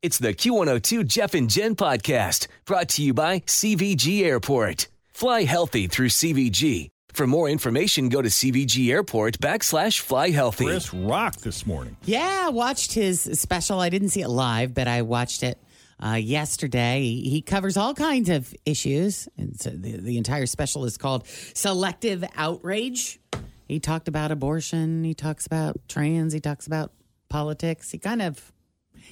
It's the Q102 Jeff and Jen podcast brought to you by CVG Airport. Fly healthy through CVG. For more information, go to CVG Airport backslash fly healthy. Chris rocked this morning. Yeah, I watched his special. I didn't see it live, but I watched it uh, yesterday. He, he covers all kinds of issues. And so the, the entire special is called Selective Outrage. He talked about abortion. He talks about trans. He talks about politics. He kind of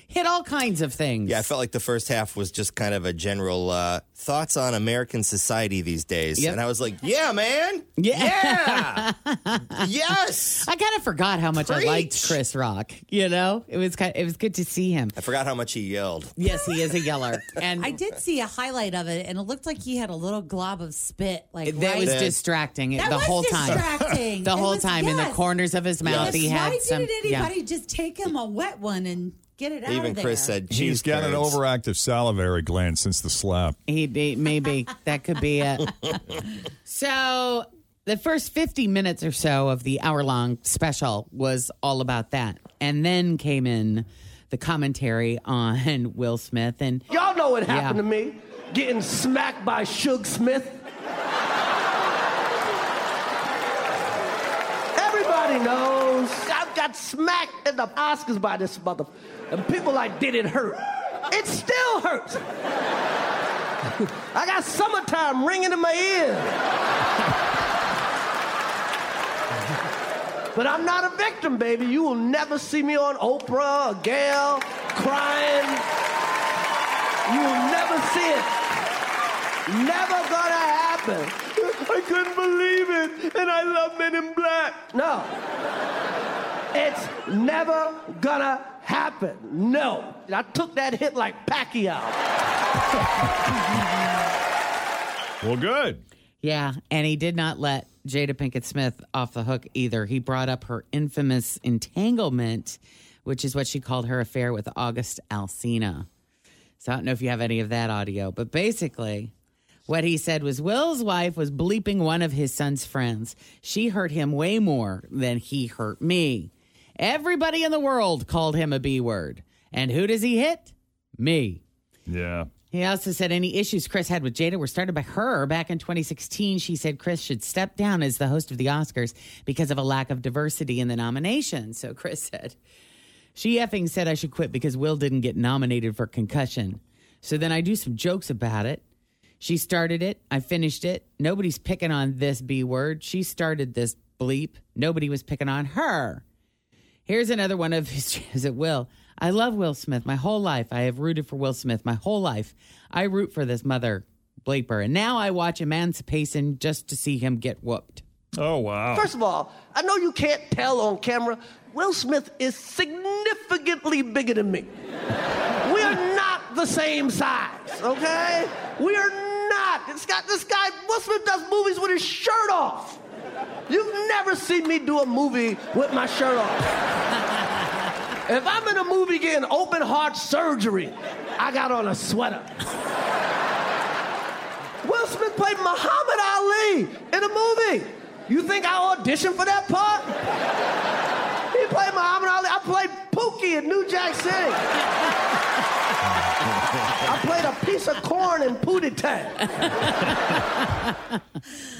hit all kinds of things. Yeah, I felt like the first half was just kind of a general uh, thoughts on American society these days. Yep. And I was like, yeah, man. Yeah. Yeah. yes. I kind of forgot how much I liked Chris Rock. You know, it was kind it was good to see him. I forgot how much he yelled. Yes, he is a yeller, and I did see a highlight of it, and it looked like he had a little glob of spit, like that right. was That- distracting That the was whole time. distracting. The It whole was- time in the corners of his mouth, Yes. he had Why some. Why didn't yeah. anybody just take him a wet one and get it out Even of there? Chris said cheese He's got an curds. overactive salivary gland since the slap. He be, maybe that could be it. so the first 50 minutes or so of the hour long special was all about that. And then came in the commentary on Will Smith and Y'all know what happened Yeah. to me. Getting smacked by Suge Smith. Everybody knows. I got smacked in the Oscars by this mother. And people like, did it hurt? It still hurts. I got summertime ringing in my ears. But I'm not a victim, baby. You will never see me on Oprah or Gayle crying. You will never see it. Never gonna happen. I couldn't believe it, and I love Men in Black. No. It's never gonna happen. No. I took that hit like Pacquiao. Well, good. Yeah, and he did not let Jada Pinkett Smith off the hook either. He brought up her infamous entanglement, which is what she called her affair with August Alsina. So I don't know if you have any of that audio, but basically, what he said was Will's wife was bleeping one of his son's friends. She hurt him way more than he hurt me. Everybody in the world called him a B word. And who does he hit? Me. Yeah. He also said any issues Chris had with Jada were started by her back in 2016. She said Chris should step down as the host of the Oscars because of a lack of diversity in the nomination. So Chris said, she effing said I should quit because Will didn't get nominated for concussion. So then I do some jokes about it. She started it. I finished it. Nobody's picking on this B word. She started this bleep. Nobody was picking on her. Here's another one of his jabs at Will. I love Will Smith. My whole life, I have rooted for Will Smith. My whole life, I root for this mother bleeper. And now I watch Emancipation just to see him get whooped. Oh, wow. First of all, I know you can't tell on camera. Will Smith is significantly bigger than me. We are not the same size, okay? We are not. This guy, this guy, Will Smith does movies with his shirt off. You've never seen me do a movie with my shirt off. if I'm in a movie getting open heart surgery, I got on a sweater. Will Smith played Muhammad Ali in a movie. You think I auditioned for that part? He played Muhammad Ali. I played Pookie in New Jack City. I played a piece of corn in Pootie Tang.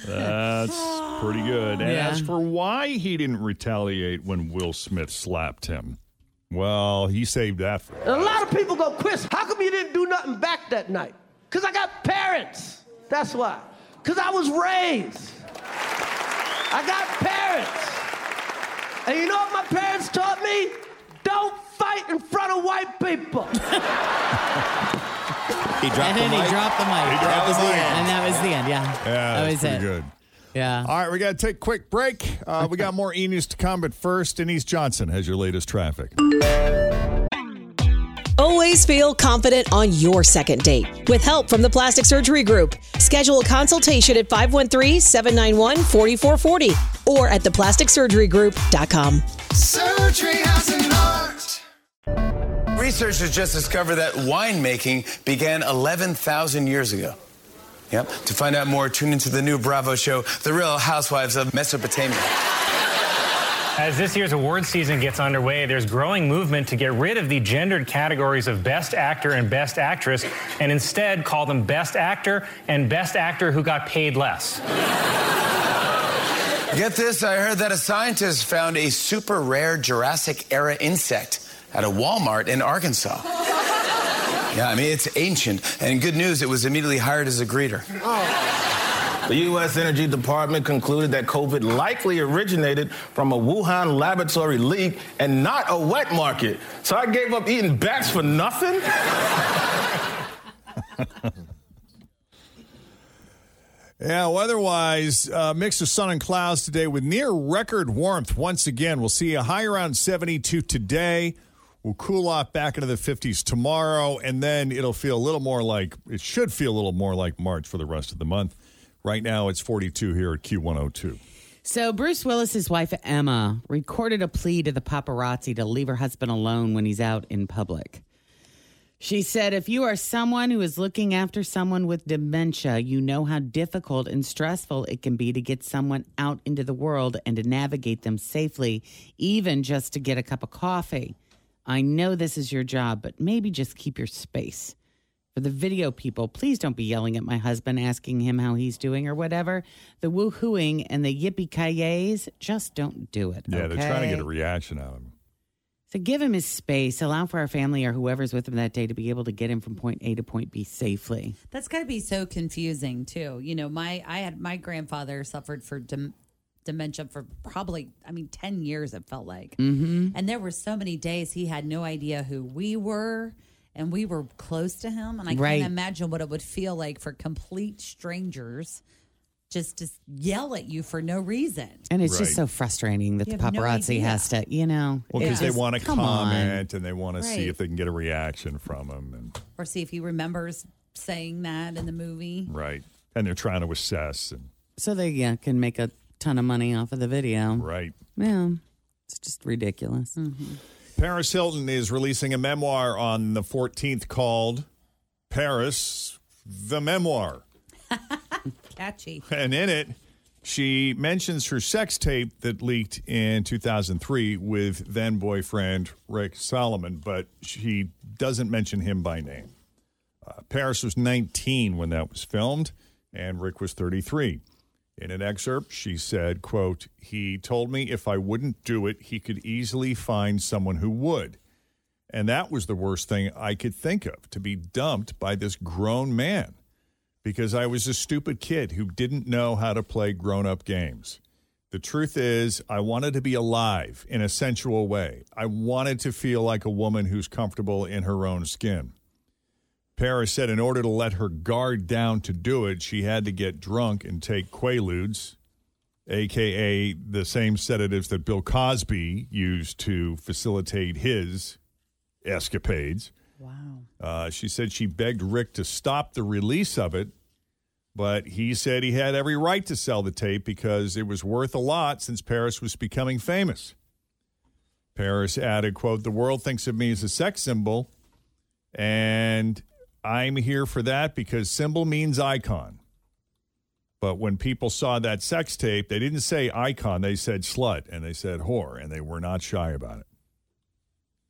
That's pretty good. And Yeah. as for why he didn't retaliate when Will Smith slapped him, well, he saved that for And a lot of people go, Chris, how come you didn't do nothing back that night? Because I got parents. That's why. Because I was raised. I got parents. And you know what my parents taught me? Don't fight in front of white people. He dropped and the then he mic. dropped the mic. He dropped That was the the mic. end. And that was the end. Yeah. Yeah, that was pretty it. good. Yeah. All right, we got to take a quick break. Uh, we got more e news to come, but first, Denise Johnson has your latest traffic. Always feel confident on your second date. With help from the Plastic Surgery Group, schedule a consultation at 513-791-4440 or at theplasticsurgerygroup.com. Surgery has an art. Researchers just discovered that winemaking began 11,000 years ago. Yep. To find out more, tune into the new Bravo show, The Real Housewives of Mesopotamia. As this year's award season gets underway, there's growing movement to get rid of the gendered categories of Best Actor and Best Actress and instead call them Best Actor and Best Actor who got paid less. Get this, I heard that a scientist found a super rare Jurassic era insect at a Walmart in Arkansas. Yeah, I mean, it's ancient. And good news, it was immediately hired as a greeter. The U.S. Energy Department concluded that COVID likely originated from a Wuhan laboratory leak and not a wet market. So I gave up eating bats for nothing? Yeah, weather-wise, uh, mix of sun and clouds today with near record warmth once again. We'll see a high around 72 today. We'll cool off back into the 50s tomorrow, and then it'll feel a little more like, it should feel a little more like March for the rest of the month. Right now, it's 42 here at Q102. So, Bruce Willis's wife, Emma, recorded a plea to the paparazzi to leave her husband alone when he's out in public. She said, If you are someone who is looking after someone with dementia, you know how difficult and stressful it can be to get someone out into the world and to navigate them safely, even just to get a cup of coffee. I know this is your job, but maybe just keep your space. For the video people, please don't be yelling at my husband, asking him how he's doing or whatever. The woohooing and the yippee ki just don't do it. Yeah, they're trying to get a reaction out of him. So give him his space. Allow for our family or whoever's with him that day to be able to get him from point A to point B safely. That's got to be so confusing too. You know, my I had my grandfather suffered for dem- dementia for probably I mean 10 years it felt like. Mm-hmm. And there were so many days he had no idea who we were and we were close to him and I Right. can't imagine what it would feel like for complete strangers just to yell at you for no reason. And it's just so frustrating that You the have no paparazzi has to, you know. Well, because they want to come on. comment and they want to see if they can get a reaction from him. And Or see if he remembers saying that in the movie. right, and they're trying to assess and So they yeah, can make a ton of money off of the video. right. Yeah. It's just ridiculous. Paris Hilton is releasing a memoir on the 14th called Paris, the Memoir. Catchy. And in it, she mentions her sex tape that leaked in 2003 with then boyfriend Rick Salomon, but she doesn't mention him by name. Uh, Paris was 19 when that was filmed, and Rick was 33. In an excerpt, she said, quote, he told me if I wouldn't do it, he could easily find someone who would. And that was the worst thing I could think of, to be dumped by this grown man because I was a stupid kid who didn't know how to play grown up games. The truth is, I wanted to be alive in a sensual way. I wanted to feel like a woman who's comfortable in her own skin. Paris said in order to let her guard down to do it, she had to get drunk and take Quaaludes, aka the same sedatives that Bill Cosby used to facilitate his escapades. Wow. Uh, she said she begged Rick to stop the release of it, but he said he had every right to sell the tape because it was worth a lot since Paris was becoming famous. Paris added, quote, the world thinks of me as a sex symbol, and I'm here for that because symbol means icon. But when people saw that sex tape, they didn't say icon, they said slut, and they said whore, and they were not shy about it.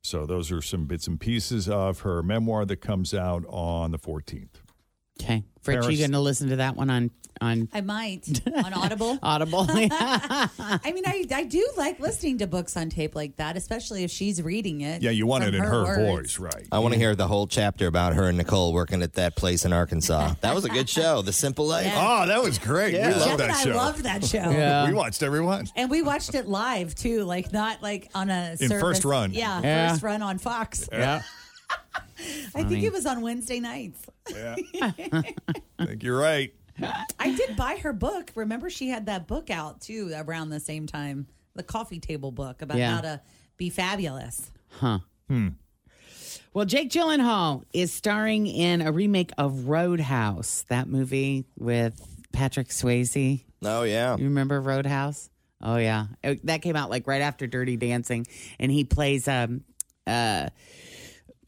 So those are some bits and pieces of her memoir that comes out on the 14th. Okay. Fritz, Paris- you going to listen to that one on on I might on Audible. Audible? I mean, I, I do like listening to books on tape like that, especially if she's reading it. Yeah, you want it in her, words. voice, right? I want to hear the whole chapter about her and Nicole working at that place in Arkansas. That was a good show, The Simple Life. Yeah. Oh, that was great. Yeah. We love Jeff that and I loved that show. Yeah. We watched every one. And we watched it live too, like not like on a In service. first run. Yeah, Yeah. first run on Fox. yeah. I think it was on Wednesday nights. Yeah. I think you're right. I did buy her book. Remember, she had that book out too around the same time, the coffee table book about Yeah. how to be fabulous. Huh. Hmm. Well, Jake Gyllenhaal is starring in a remake of Roadhouse, that movie with Patrick Swayze. Oh yeah. You remember Roadhouse? Oh yeah, It- that came out like right after Dirty Dancing, and he plays um uh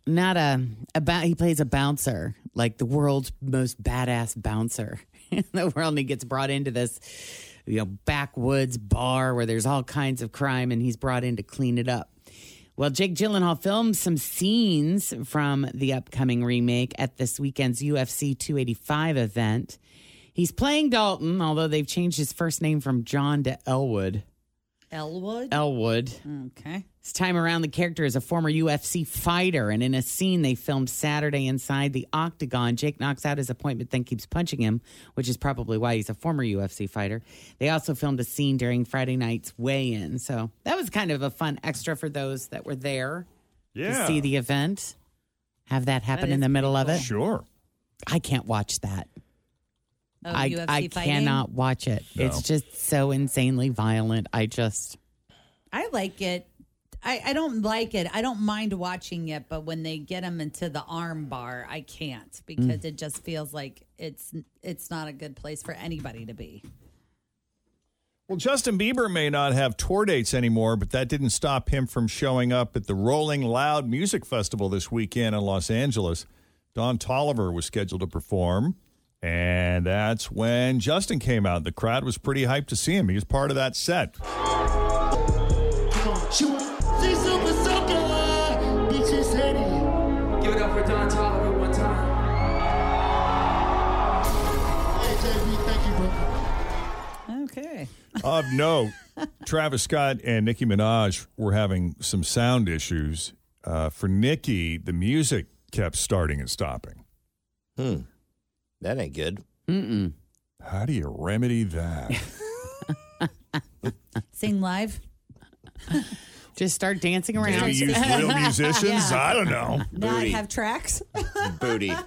not a about he plays a bouncer, like the world's most badass bouncer in the world, and he gets brought into this you know backwoods bar where there's all kinds of crime, and he's brought in to clean it up. Well, Jake Gyllenhaal filmed some scenes from the upcoming remake at this weekend's UFC 285 event. He's playing Dalton, although they've changed his first name from John to Elwood. Elwood. Elwood. Okay. This time around, the character is a former UFC fighter, and in a scene they filmed Saturday inside the octagon, Jake knocks out his opponent, then keeps punching him, which is probably why he's a former UFC fighter. They also filmed a scene during Friday night's weigh-in, so that was kind of a fun extra for those that were there to see the event. Have that happen That in the middle of it. Sure. I can't watch that. Oh, I, UFC I fighting? cannot watch it. It's just so insanely violent. I just I like it. I, I don't like it. I don't mind watching it, but when they get him into the arm bar, I can't because mm. it just feels like it's it's not a good place for anybody to be. Well, Justin Bieber may not have tour dates anymore, but that didn't stop him from showing up at the Rolling Loud Music Festival this weekend in Los Angeles. Don Toliver was scheduled to perform, and that's when Justin came out. The crowd was pretty hyped to see him. He was part of that set. Give it up for Don Toliver one time. Okay. Of note, Travis Scott and Nicki Minaj were having some sound issues. Uh, for Nicki, the music kept starting and stopping. Hmm. That ain't good. Mm-mm. How do you remedy that? Sing live. just start dancing around. Maybe use real musicians? I don't know. Not Booty. have tracks. Booty.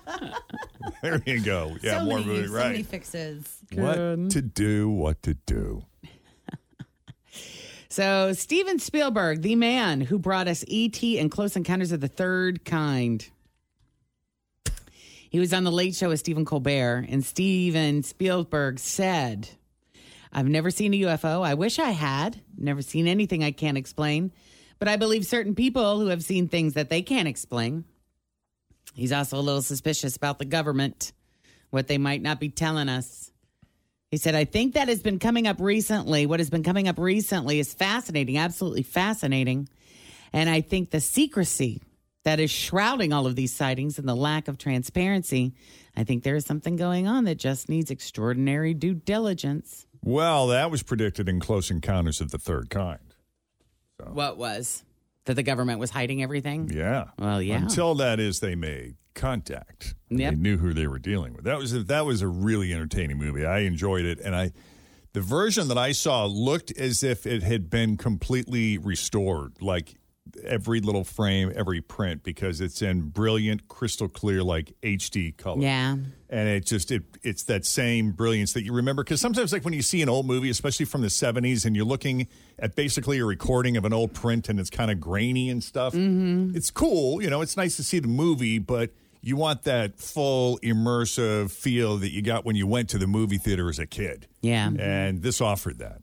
There you go. Yeah, so more many, booty, so many right. fixes. What to do, what to do. So, Steven Spielberg, the man who brought us E.T. and Close Encounters of the Third Kind. He was on the Late Show with Stephen Colbert, and Steven Spielberg said, I've never seen a UFO. I wish I had. Never seen anything I can't explain. But I believe certain people who have seen things that they can't explain. He's also a little suspicious about the government, what they might not be telling us. He said, I think that has been coming up recently. What has been coming up recently is fascinating, absolutely fascinating. And I think the secrecy that is shrouding all of these sightings and the lack of transparency, I think there is something going on that just needs extraordinary due diligence. Well, that was predicted in Close Encounters of the Third Kind. What was? That the government was hiding everything? Yeah. Well, yeah. Until that is, they made contact. Yep. They knew who they were dealing with. That was a, that was a really entertaining movie. I enjoyed it, and I the version that I saw looked as if it had been completely restored, like every little frame, every print, because it's in brilliant, crystal clear, like HD color. Yeah. and it just it it's that same brilliance that you remember because sometimes like when you see an old movie especially from the 70s and you're looking at basically a recording of an old print and it's kind of grainy and stuff mm-hmm. it's cool you know it's nice to see the movie but you want that full immersive feel that you got when you went to the movie theater as a kid Yeah. and this offered that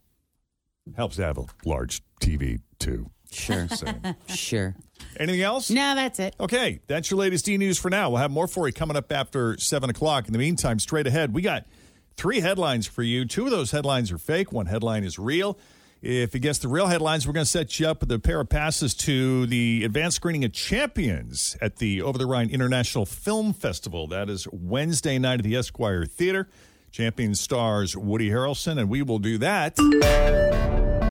helps to have a large tv too Sure. Sure. anything else No, that's it. Okay, that's your latest D news for now. We'll have more for you coming up after 7 o'clock. In the meantime, straight ahead, we got three headlines for you. Two of those headlines are fake, one headline is real. If you guess the real headlines, we're going to set you up with a pair of passes to the advanced screening of Champions at the Over the Rhine International Film Festival. That is Wednesday night at the Esquire Theater. Champions stars Woody Harrelson, and we will do that.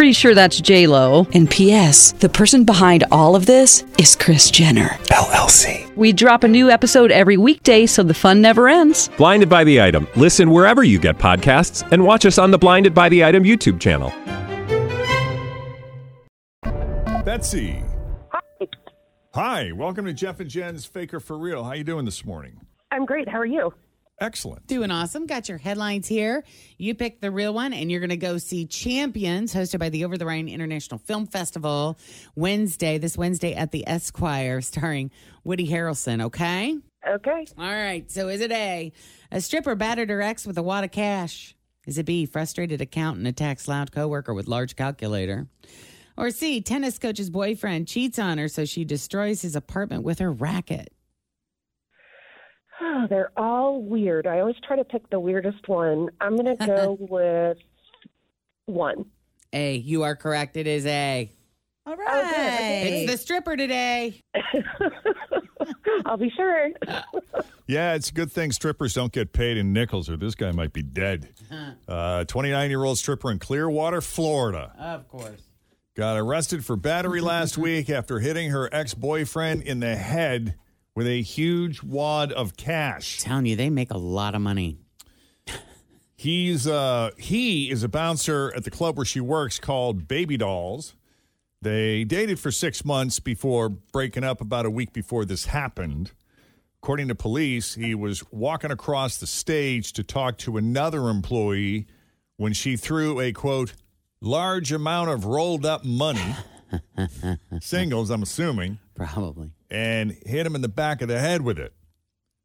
Pretty sure that's J Lo. And P.S. The person behind all of this is Kris Jenner. LLC. We drop a new episode every weekday, so the fun never ends. Blinded by the item. Listen wherever you get podcasts, and watch us on the Blinded by the Item YouTube channel. Betsy. Hi, Hi. welcome to Jeff and Jen's Faker for Real. How you doing this morning? I'm great. How are you? Excellent. Doing awesome. Got your headlines here. You picked the real one, and you're going to go see Champions, hosted by the Over the Rhine International Film Festival, Wednesday, this Wednesday at the Esquire, starring Woody Harrelson. Okay? Okay. All right. So is it A, a stripper battered her ex with a wad of cash? Is it B, frustrated accountant attacks loud coworker with large calculator? Or C, tennis coach's boyfriend cheats on her, so she destroys his apartment with her racket? Oh, they're all weird. I always try to pick the weirdest one. I'm going to go with one. A, you are correct. It is A. All oh, right. It's the stripper today. I'll be sure. Yeah, it's a good thing strippers don't get paid in nickels, or this guy might be dead. Uh, 29 year old stripper in Clearwater, Florida. Of course. Got arrested for battery last week after hitting her ex boyfriend in the head with a huge wad of cash. telling you, they make a lot of money. He's uh he is a bouncer at the club where she works called Baby Dolls. They dated for six months before breaking up about a week before this happened. According to police, he was walking across the stage to talk to another employee when she threw a quote large amount of rolled up money singles, I'm assuming, Probably. And hit him in the back of the head with it.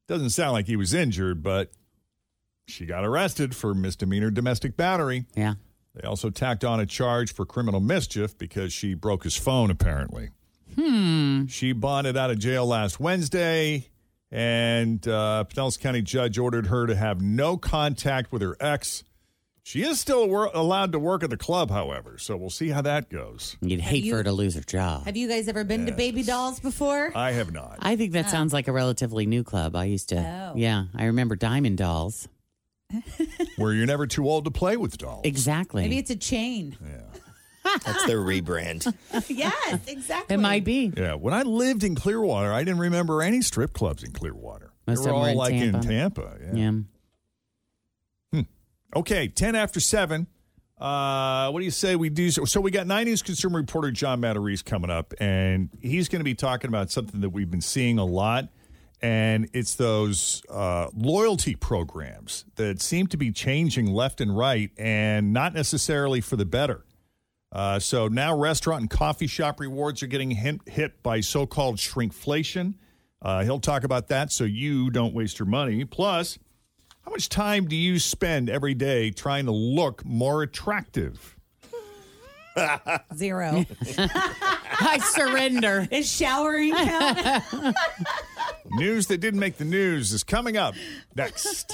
Doesn't sound like he was injured, but she got arrested for misdemeanor domestic battery. Yeah. They also tacked on a charge for criminal mischief because she broke his phone, apparently. Hmm. She bonded out of jail last Wednesday, and uh, Pinellas County judge ordered her to have no contact with her ex. She is still wor- allowed to work at the club, however, so we'll see how that goes. You'd hate you- for her to lose her job. Have you guys ever been to Baby Dolls before? I have not. I think that oh. sounds like a relatively new club. I used to, Oh. yeah, I remember Diamond Dolls. Where you're never too old to play with dolls. Exactly. Maybe it's a chain. That's their rebrand. yes, exactly. it might be. Yeah, when I lived in Clearwater, I didn't remember any strip clubs in Clearwater. Most they of were them were all in like in Tampa. Tampa. Yeah. Yeah. Okay, 10 after 7. Uh, what do you say we do? So, so we got 90s consumer reporter John Matarese coming up, and he's going to be talking about something that we've been seeing a lot, and it's those uh, loyalty programs that seem to be changing left and right, and not necessarily for the better. Uh, so now restaurant and coffee shop rewards are getting hit, hit by so-called shrinkflation. Uh, he'll talk about that so you don't waste your money. Plus, how much time do you spend every day trying to look more attractive? Zero. I surrender. Is showering count? news that didn't make the news is coming up next.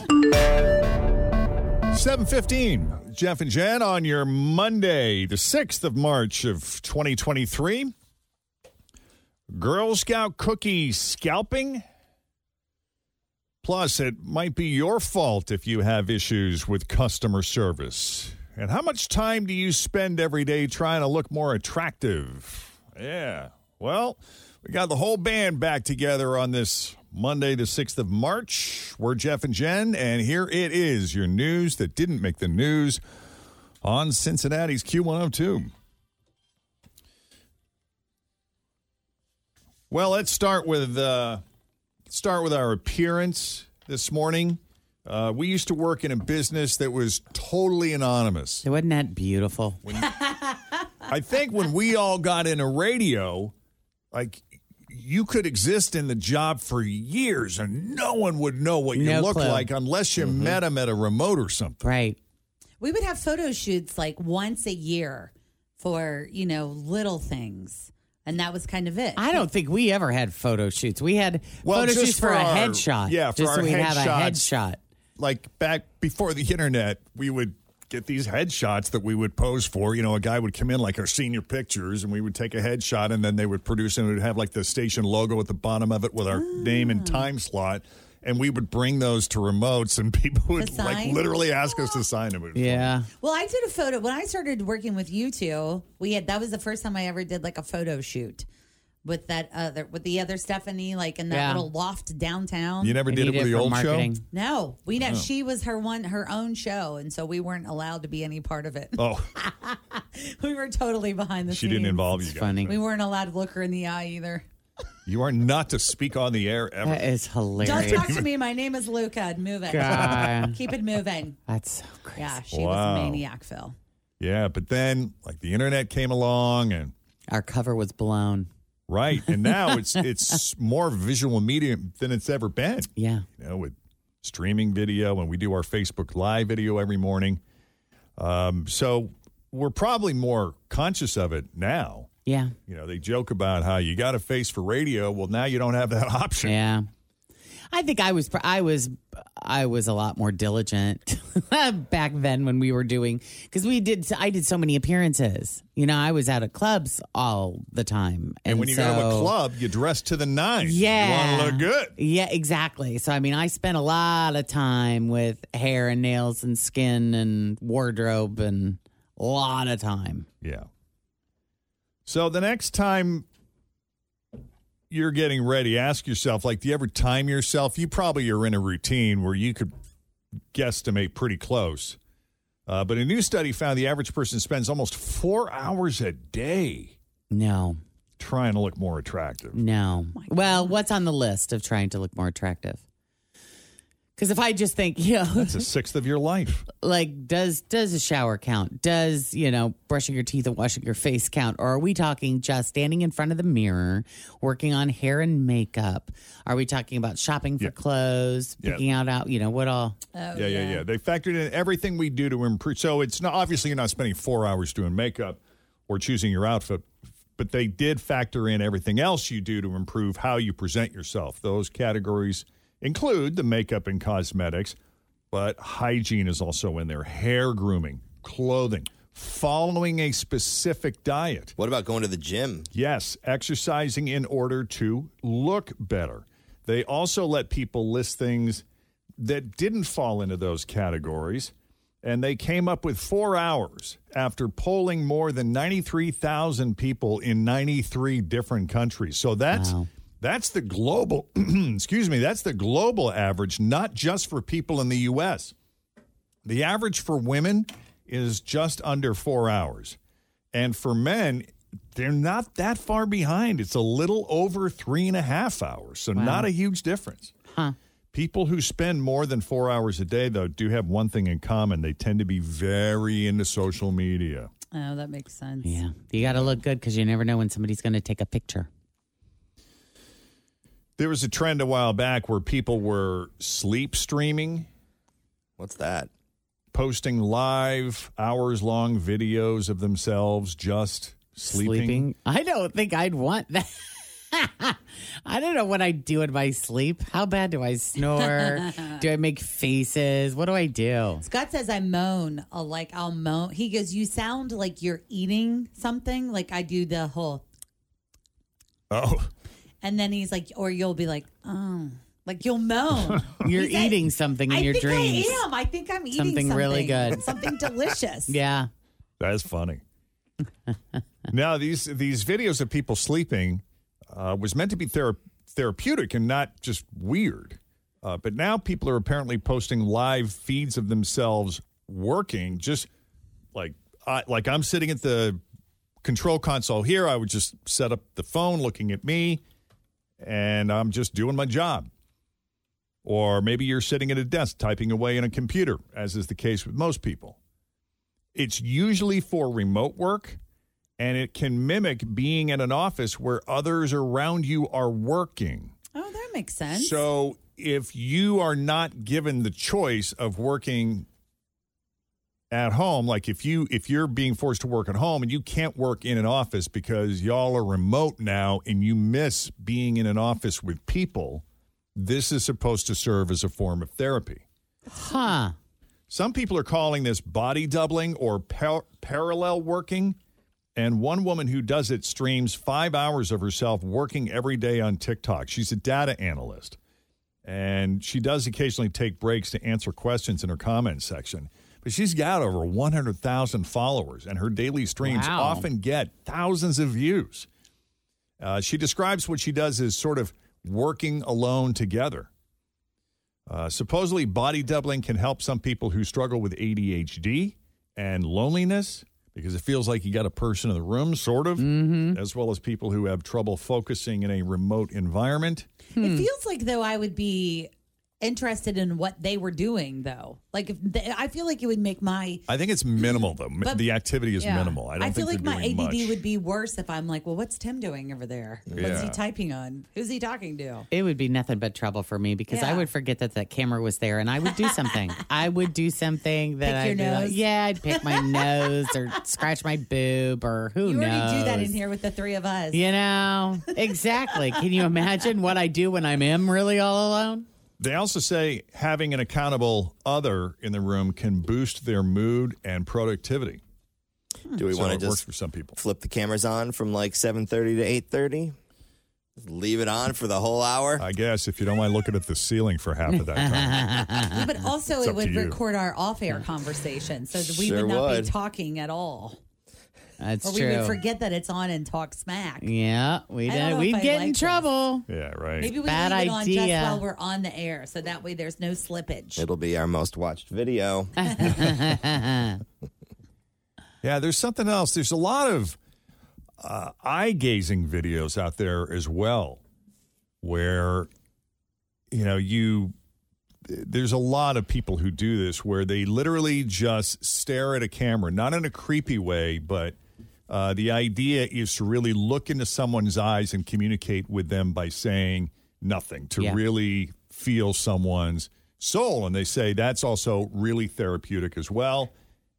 715, Jeff and Jen on your Monday, the 6th of March of 2023. Girl Scout cookie scalping? Plus, it might be your fault if you have issues with customer service. And how much time do you spend every day trying to look more attractive? Yeah. Well, we got the whole band back together on this Monday, the 6th of March. We're Jeff and Jen, and here it is your news that didn't make the news on Cincinnati's Q102. Well, let's start with uh, start with our appearance this morning. Uh, we used to work in a business that was totally anonymous. Wasn't that beautiful? I think when we all got into radio, like you could exist in the job for years and no one would know what you No look clue. like unless you met them at a remote or something. Right. we would have photo shoots like once a year for, you know, little things. And that was kind of it. I don't think we ever had photo shoots. We had photo just shoots for, a our- headshot. Yeah, for just our so we'd have a headshots. headshot. Like back before the internet, we would get these headshots that we would pose for. You know, a guy would come in like our senior pictures, and we would take a headshot, and then they would produce, and it would have like the station logo at the bottom of it with our name and ah. time slot. And we would bring those to remotes, and people would To like sign? literally ask us to sign them. It was Yeah. Well, I did a photo when I started working with you two. We had that was the first time I ever did like a photo shoot with that other with the other Stephanie, like in that Yeah. little loft downtown. You never I did it need with the for old marketing. show? No, we know Oh. she was her one her own show, and so we weren't allowed to be any part of it. Oh, we were totally behind the she scenes. didn't involve you guys. funny. We weren't allowed to look her in the eye either. You are not to speak on the air ever. That is hilarious. Don't hilarious. talk to me. My name is Luca. Move it. God. Keep it moving. That's so crazy. Yeah, she was Wow. a maniac, Phil. Yeah, but then like the internet came along and Our cover was blown. right, and now it's it's more visual media than it's ever been. Yeah. You know, with streaming video and we do our Facebook live video every morning. Um, so we're probably more conscious of it now. Yeah. You know, they joke about how you got a face for radio. Well, now you don't have that option. Yeah. I think I was I was I was a lot more diligent back then when we were doing because we did I did so many appearances. You know, I was out at clubs all the time, And when you go to a club, you dress to the nines. Yeah. You want to look good. Yeah, exactly. So I mean, I spent a lot of time with hair and nails and skin and wardrobe and a lot of time. Yeah. So the next time you're getting ready, ask yourself, like, do you ever time yourself? You probably are in a routine where you could guesstimate pretty close. Uh, but a new study found the average person spends almost four hours a day No, trying to look more attractive. no. well, what's on the list of trying to look more attractive? Because if I just think, you know, That's a sixth of your life. like does does a shower count does you know brushing your teeth and washing your face count or are we talking just standing in front of the mirror working on hair and makeup are we talking about shopping for Yeah. clothes Yeah. picking out out you know what all Oh, yeah, yeah, yeah. They factored in everything we do to improve. So it's not obviously you're not spending four hours doing makeup or choosing your outfit, but they did factor in everything else you do to improve how you present yourself. Those categories include the makeup and cosmetics, but hygiene is also in there. Hair grooming, clothing, following a specific diet. What about going to the gym? Yes, exercising in order to look better. They also let people list things that didn't fall into those categories, and they came up with four hours after polling more than 93,000 people in 93 different countries. So that's. That's the global, excuse me, that's the global average, not just for people in the U.S. The average for women is just under four hours. And for men, they're not that far behind. It's a little over three and a half hours. So, Wow. not a huge difference. Huh. People who spend more than four hours a day, though, do have one thing in common. They tend to be very into social media. Oh, that makes sense. yeah you got to look good because you never know when somebody's going to take a picture There was a trend a while back where people were sleep streaming, What's that? posting live, hours long videos of themselves just sleeping. i don't think i'd want that I don't know what I do in my sleep. How bad do I snore? do I make faces? What do I do? Scott says I moan. I'll like I'll moan. He goes, "You sound like you're eating something." Like I do the whole, Oh, and then he's like, or you'll be like, "Oh," like you'll moan. You're He said- eating something in I your think dreams. I am. I think I'm eating Something something, really good. something delicious. Yeah. That's funny. now these these videos of people sleeping uh, was meant to be thera- therapeutic and not just weird. Uh, but now people are apparently posting live feeds of themselves working, just like I, like I'm sitting at the control console here. I would just set up the phone, looking at me, and I'm just doing my job. Or maybe you're sitting at a desk typing away in a computer, as is the case with most people. It's usually for remote work, and it can mimic being in an office where others around you are working. Oh, that makes sense. So if you are not given the choice of working at home, like if you if you're being forced to work at home and you can't work in an office because y'all are remote now and you miss being in an office with people, this is supposed to serve as a form of therapy. Huh. Some people are calling this body doubling or par- parallel working. And one woman who does it streams five hours of herself working every day on TikTok. She's a data analyst. And she does occasionally take breaks to answer questions in her comment section. But she's got over 100,000 followers, and her daily streams Wow. often get thousands of views. Uh, she describes what she does as sort of working alone together. Uh, supposedly, body doubling can help some people who struggle with ADHD and loneliness, because it feels like you got a person in the room, sort of, Mm-hmm. as well as people who have trouble focusing in a remote environment. It feels like though I would be interested in what they were doing though. Like if they, I feel like it would make my I think it's minimal though. But- the activity is Yeah. minimal. I don't I feel think like my doing ADD much. would be worse if I'm like, well, what's Tim doing over there? What's Yeah. he typing on? Who's he talking to? It would be nothing but trouble for me because I would forget that that camera was there and I would do something. I would do something that Pick your I'd be like, yeah, I'd pick my nose or scratch my boob or who You knows. already do that in here with the three of us. You know, exactly. Can you imagine what I do when I am in really all alone? They also say having an accountable other in the room can boost their mood and productivity. Hmm. Do we So want it to works just for some people? flip the cameras on from like 7:30 to 8:30? Leave it on for the whole hour? I guess if you don't mind looking at the ceiling for half of that time. But also, it would record our off-air conversation, so that we Sure would not would. be talking at all, That's or we true. would forget that it's on and talk smack. Yeah, we I don't know we'd if I get in like this. trouble. yeah, right. Maybe we Bad leave it on just idea. while we're on the air, so that way there's no slippage. It'll be our most watched video. Yeah, there's something else. There's a lot of uh, eye gazing videos out there as well, where you know you. There's a lot of people who do this where they literally just stare at a camera, not in a creepy way, but uh, the idea is to really look into someone's eyes and communicate with them by saying nothing, to Yeah. really feel someone's soul. And they say that's also really therapeutic as well.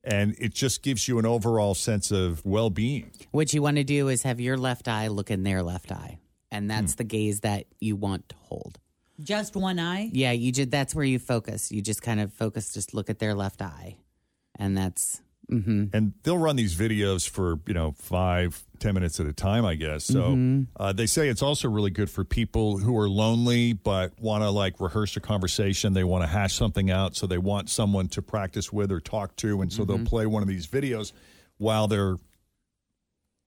And it just gives you an overall sense of well being. What you want to do is have your left eye look in their left eye, and Hmm. that's the gaze that you want to hold. Just one eye. Yeah, you just that's where you focus. You just kind of focus, just look at their left eye, and that's hmm and they'll run these videos for you know five ten minutes at a time i guess. So Mhm. uh, they say it's also really good for people who are lonely but want to like rehearse a conversation. They want to hash something out. So they want someone to practice with or talk to. And so they'll play one of these videos while they're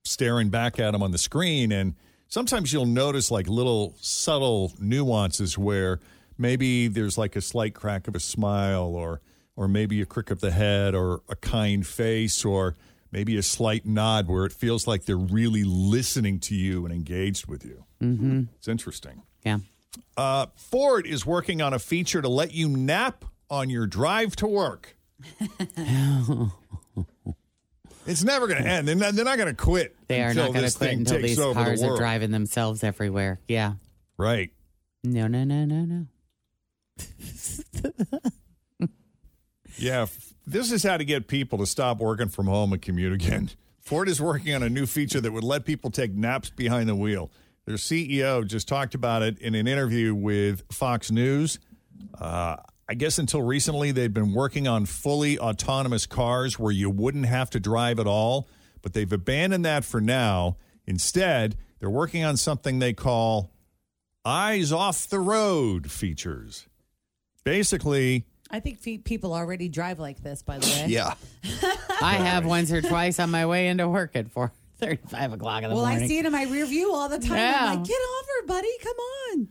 staring back at them on the screen. And sometimes you'll notice like little subtle nuances where maybe there's like a slight crack of a smile or or maybe a crick of the head or a kind face or maybe a slight nod where it feels like they're really listening to you and engaged with you. Mm-hmm. It's interesting. Yeah. Uh, Ford is working on a feature to let you nap on your drive to work. It's never going to end. They're not, they're not going to quit. They are not going to quit until these over the cars are driving themselves everywhere. Yeah. Right. No, no, no, no, no. Yeah, this is how to get people to stop working from home and commute again. Ford is working on a new feature that would let people take naps behind the wheel. Their CEO just talked about it in an interview with Fox News. Uh, I guess until recently, they'd been working on fully autonomous cars where you wouldn't have to drive at all, but they've abandoned that for now. Instead, they're working on something they call eyes off the road features. Basically, I think fe- people already drive like this, by the way. Yeah. I have once or twice on my way into work at four thirty-five o'clock in the morning. Well, morning. I see it in my rear view all the time. Yeah. I'm like, get over, buddy. Come on.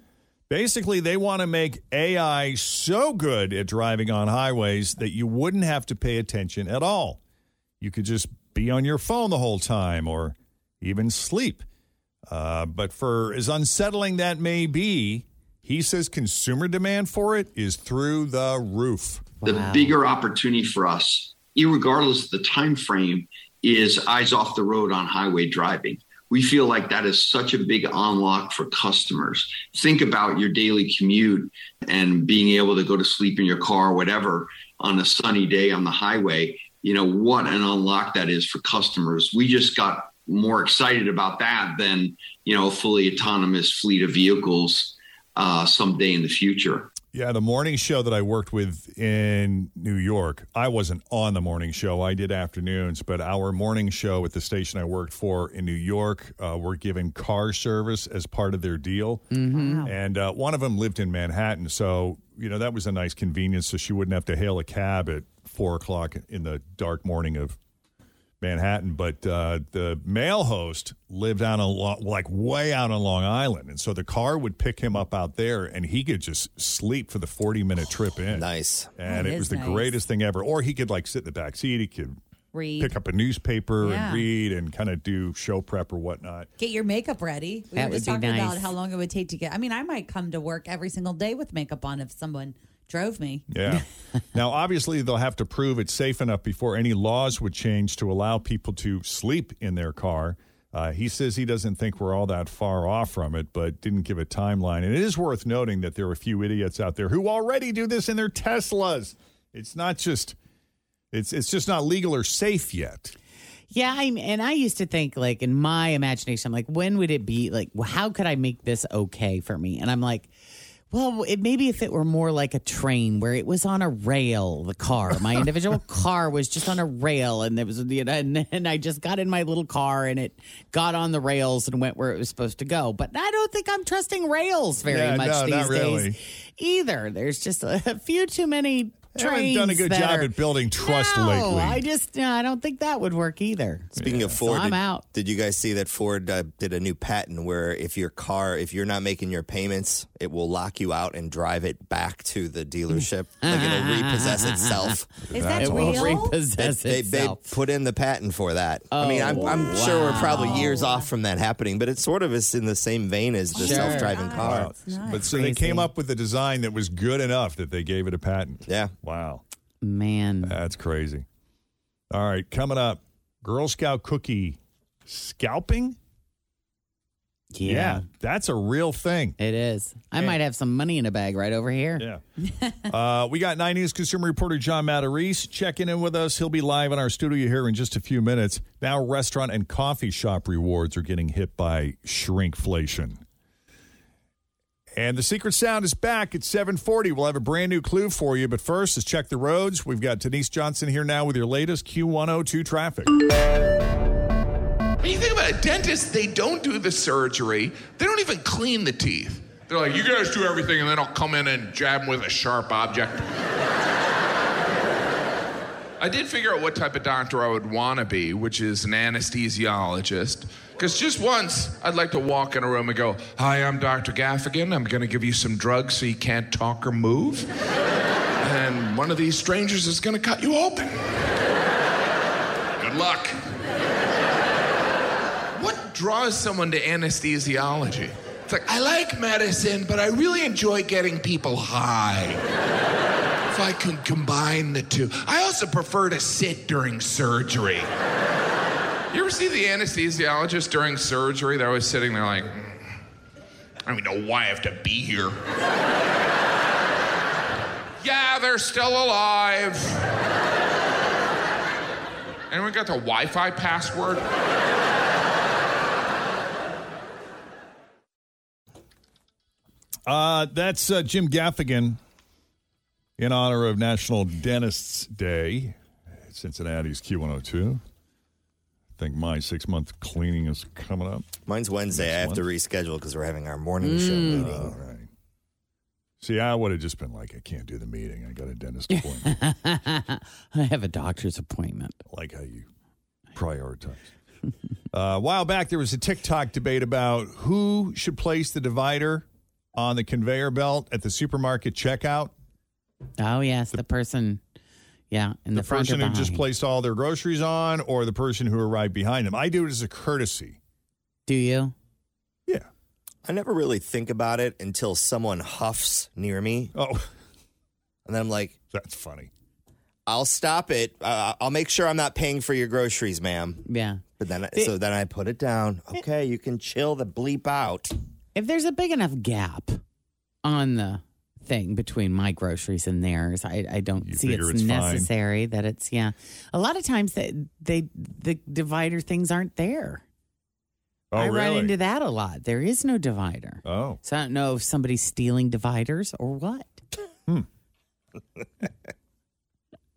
Basically, they want to make AI so good at driving on highways that you wouldn't have to pay attention at all. You could just be on your phone the whole time or even sleep. Uh, but for as unsettling that may be, he says consumer demand for it is through the roof. The bigger opportunity for us, irregardless of the time frame, is eyes off the road on highway driving. We feel like that is such a big unlock for customers. Think about your daily commute and being able to go to sleep in your car or whatever on a sunny day on the highway. You know, what an unlock that is for customers. We just got more excited about that than, you know, a fully autonomous fleet of vehicles uh, someday in the future. Yeah, the morning show that I worked with in New York, I wasn't on the morning show. I did afternoons, but our morning show at the station I worked for in New York, uh, were given car service as part of their deal. Mm-hmm. And uh, one of them lived in Manhattan. So, you know, that was a nice convenience. So she wouldn't have to hail a cab at four o'clock in the dark morning of Manhattan. But uh, the male host lived out on Lo- like way out on Long Island. And so the car would pick him up out there and he could just sleep for the 40 minute trip in. Nice. And That it was the nice. greatest thing ever. Or he could like sit in the back seat. He could Read. pick up a newspaper Yeah. and read and kind of do show prep or whatnot. Get your makeup ready. We That were just would be talking about how long it would take to get. I mean, I might come to work every single day with makeup on if someone drove me. Yeah. now, obviously, they'll have to prove it's safe enough before any laws would change to allow people to sleep in their car. Uh, he says he doesn't think we're all that far off from it, but didn't give a timeline. And it is worth noting that there are a few idiots out there who already do this in their Teslas. It's not just. It's it's just not legal or safe yet. Yeah, I and I used to think like in my imagination, I'm like, when would it be like? How could I make this okay for me? And I'm like, well, it, maybe if it were more like a train where it was on a rail, the car, my individual car was just on a rail, and there was you know, and then I just got in my little car and it got on the rails and went where it was supposed to go. But I don't think I'm trusting rails very Yeah, much no, these not really. days either. There's just a few too many. Haven't Trains done a good that job are- at building trust no, lately. I just no, I don't think that would work either. Speaking of So Ford, I'm did, out. did you guys see that Ford uh, did a new patent where if your car, if you're not making your payments, it will lock you out and drive it back to the dealership. like it'll repossess itself. Is that It will real? repossess They, they itself. put in the patent for that. I mean, I'm, Oh, I'm sure we're probably years off from that happening, but it sort of is in the same vein as the Sure. self-driving car. Wow. But so they came up with a design that was good enough that they gave it a patent. Yeah. Wow. Man, That's crazy. All right, coming up Girl Scout cookie scalping? yeah, that's a real thing. it is. I might have some money in a bag right over here. Yeah. uh, we got 9 News consumer reporter John Matarese checking in with us. He'll be live in our studio here in just a few minutes. Now, restaurant and coffee shop rewards are getting hit by shrinkflation. And the secret sound is back at 740. We'll have a brand new clue for you. But first, let's check the roads. We've got Denise Johnson here now with your latest Q102 traffic. When you think about it, dentists, they don't do the surgery. They don't even clean the teeth. They're like, you guys do everything, and then I'll come in and jab them with a sharp object. I did figure out what type of doctor I would want to be, which is an anesthesiologist. Because just once, I'd like to walk in a room and go, Hi, I'm Dr. Gaffigan. I'm going to give you some drugs so you can't talk or move. and one of these strangers is going to cut you open. Good luck. What draws someone to anesthesiology? It's like, I like medicine, but I really enjoy getting people high. If I can combine the two. I also prefer to sit during surgery. You ever see the anesthesiologist during surgery? They're always sitting there like, "Mm, I don't even know why I have to be here. yeah, they're still alive. Anyone got the Wi Fi password? Uh, that's uh, Jim Gaffigan in honor of National Dentists Day. Cincinnati's Q102. I think my six month cleaning is coming up. Mine's Wednesday. I have Next to reschedule because we're having our morning show Mm. meeting. All right. See, I would have just been like, I can't do the meeting. I got a dentist appointment. I have a doctor's appointment. like how you prioritize. Uh, a while back, there was a TikTok debate about who should place the divider on the conveyor belt at the supermarket checkout. Oh yes, the person, yeah, in the, the front person or who just placed all their groceries on, or the person who arrived behind them. I do it as a courtesy. Do you? Yeah. I never really think about it until someone huffs near me. Oh, And then I'm like, that's funny. I'll stop it. Uh, I'll make sure I'm not paying for your groceries, ma'am. Yeah. But then, so then I put it down. Okay, you can chill the bleep out. If there's a big enough gap on the thing between my groceries and theirs, I, I don't see figure it's, it's fine. necessary that it's yeah. A lot of times that they the divider things aren't there. Oh, I run into that a lot. There is no divider. Oh. So I don't know if somebody's stealing dividers or what. Hmm.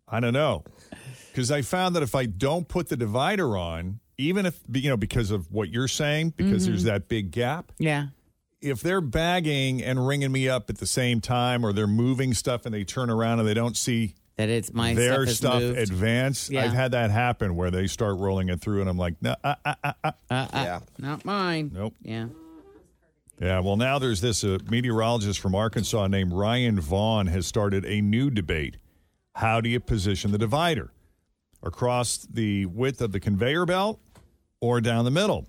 I don't know. Because I found that if I don't put the divider on, even if, you know, because of what you're saying, because there's that big gap, Yeah. If they're bagging and ringing me up at the same time or they're moving stuff and they turn around and they don't see That it's my their stuff, is stuff moved. advance, Yeah. I've had that happen where they start rolling it through and I'm like, no, uh, uh, uh, uh. Uh, uh, Yeah. Not mine. Nope. Yeah. Yeah, well, now there's this uh, meteorologist from Arkansas named Ryan Vaughn has started a new debate. How do you position the divider? across the width of the conveyor belt or down the middle.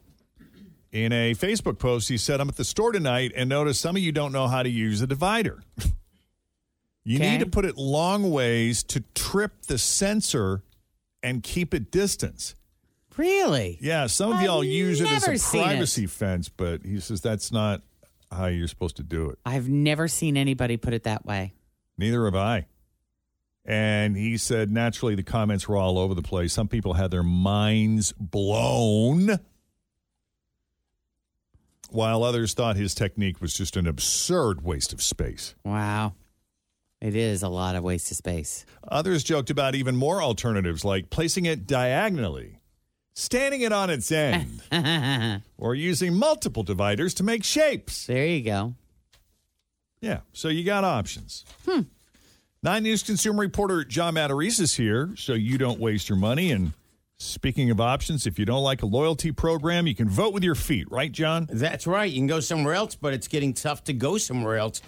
In a Facebook post, he said, I'm at the store tonight and noticed some of you don't know how to use a divider. you Okay. need to put it long ways to trip the sensor and keep it distance. Really? Yeah, some of I've y'all use it as a seen it. privacy fence, but he says that's not how you're supposed to do it. I've never seen anybody put it that way. Neither have I. And he said, naturally, the comments were all over the place. Some people had their minds blown, while others thought his technique was just an absurd waste of space. Wow. It is a lot of waste of space. Others joked about even more alternatives, like placing it diagonally, standing it on its end, or using multiple dividers to make shapes. There you go. Yeah, so you got options. Hmm. Nine News consumer reporter John Matarese is here, so you don't waste your money. And speaking of options, if you don't like a loyalty program, you can vote with your feet, right, John? That's right. You can go somewhere else, but it's getting tough to go somewhere else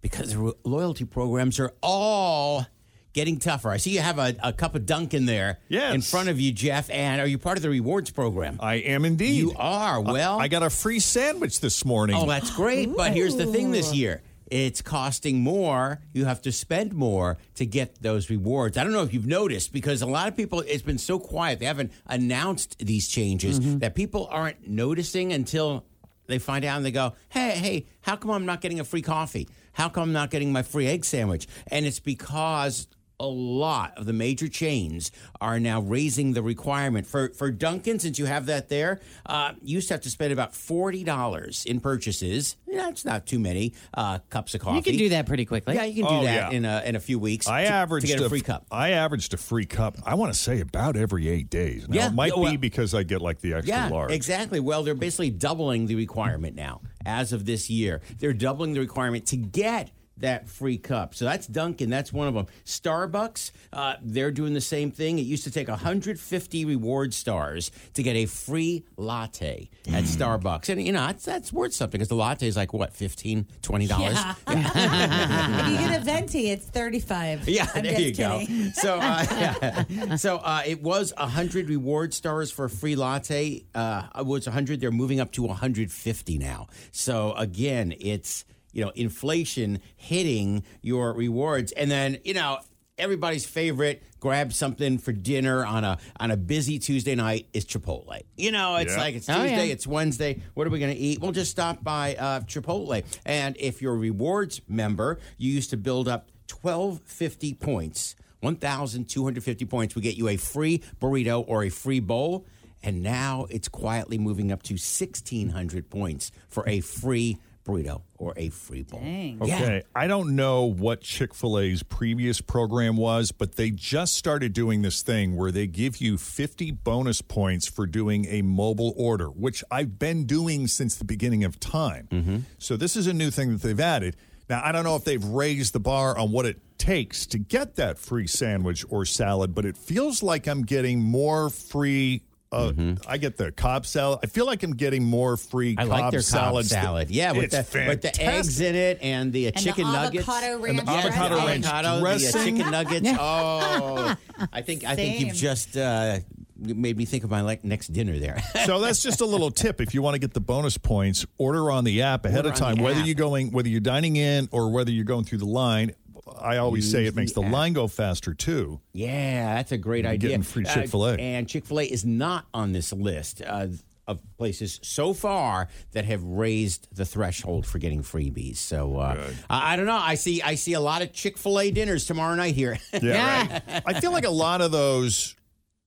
because loyalty programs are all getting tougher. I see you have a, a cup of Dunkin' there Yes. in front of you, Jeff. And are you part of the rewards program? I am indeed. You are. Well, I got a free sandwich this morning. Oh, that's great. But here's the thing this year. It's costing more. You have to spend more to get those rewards. I don't know if you've noticed because a lot of people, it's been so quiet. They haven't announced these changes mm-hmm. that people aren't noticing until they find out and they go, hey, hey, how come I'm not getting a free coffee? How come I'm not getting my free egg sandwich? And it's because a lot of the major chains are now raising the requirement for for Dunkin'. Since you have that there, uh, you used to have to spend about forty dollars in purchases. That's not too many uh, cups of coffee. You can do that pretty quickly. Yeah, you can do Oh, that yeah. in a in a few weeks. I to- averaged to get a free cup. I averaged a free cup. I want to say about every eight days. Now, Yeah, it might well- be because I get like the extra Yeah, large. exactly. Well, they're basically doubling the requirement now as of this year. They're doubling the requirement to get that free cup. So that's Dunkin'. That's one of them. Starbucks, uh, they're doing the same thing. It used to take 150 reward stars to get a free latte at Starbucks. And, you know, that's, that's worth something because the latte is like, what, $15, $20? Yeah. if you get a venti, it's 35 Yeah, I'm there you go. So, uh, yeah. so uh, it was 100 reward stars for a free latte. Uh, it was 100. They're moving up to 150 now. So again, it's you know inflation hitting your rewards, and then you know everybody's favorite grab something for dinner on a on a busy Tuesday night is Chipotle. You know, it's Yeah. like it's Oh, Tuesday, yeah. it's Wednesday. What are we going to eat? We'll just stop by uh, Chipotle. And if you're a rewards member, you used to build up 1250 points. 1,250 points would get you a free burrito or a free bowl. And now it's quietly moving up to 1,600 points for a free burrito or a free bowl. Okay. I don't know what Chick fil A's previous program was, but they just started doing this thing where they give you 50 bonus points for doing a mobile order, which I've been doing since the beginning of time. Mm-hmm. So this is a new thing that they've added. Now, I don't know if they've raised the bar on what it takes to get that free sandwich or salad, but it feels like I'm getting more free. Uh, I get the Cobb salad. I feel like I'm getting more free I Cobb like their Cobb salads. salad. Yeah, with the, with the eggs in it and the uh, And the chicken nuggets. avocado and the ranch avocado dressing. ranch avocado, the uh, chicken nuggets. Oh, I think I think you've just uh, made me think of my like next dinner there. so that's just a little tip. If you want to get the bonus points, order on the app ahead Order of time. Whether app. you're going, whether you're dining in or whether you're going through the line, I always say it makes the the, line go faster too. Yeah, that's a great You're idea. getting free Uh, Chick-fil-A. and Chick Fil A is not on this list uh, of places so far that have raised the threshold for getting freebies. So uh, I, I don't know. I see. I see a lot of Chick Fil A dinners tomorrow night here. Yeah, right. I feel like a lot of those,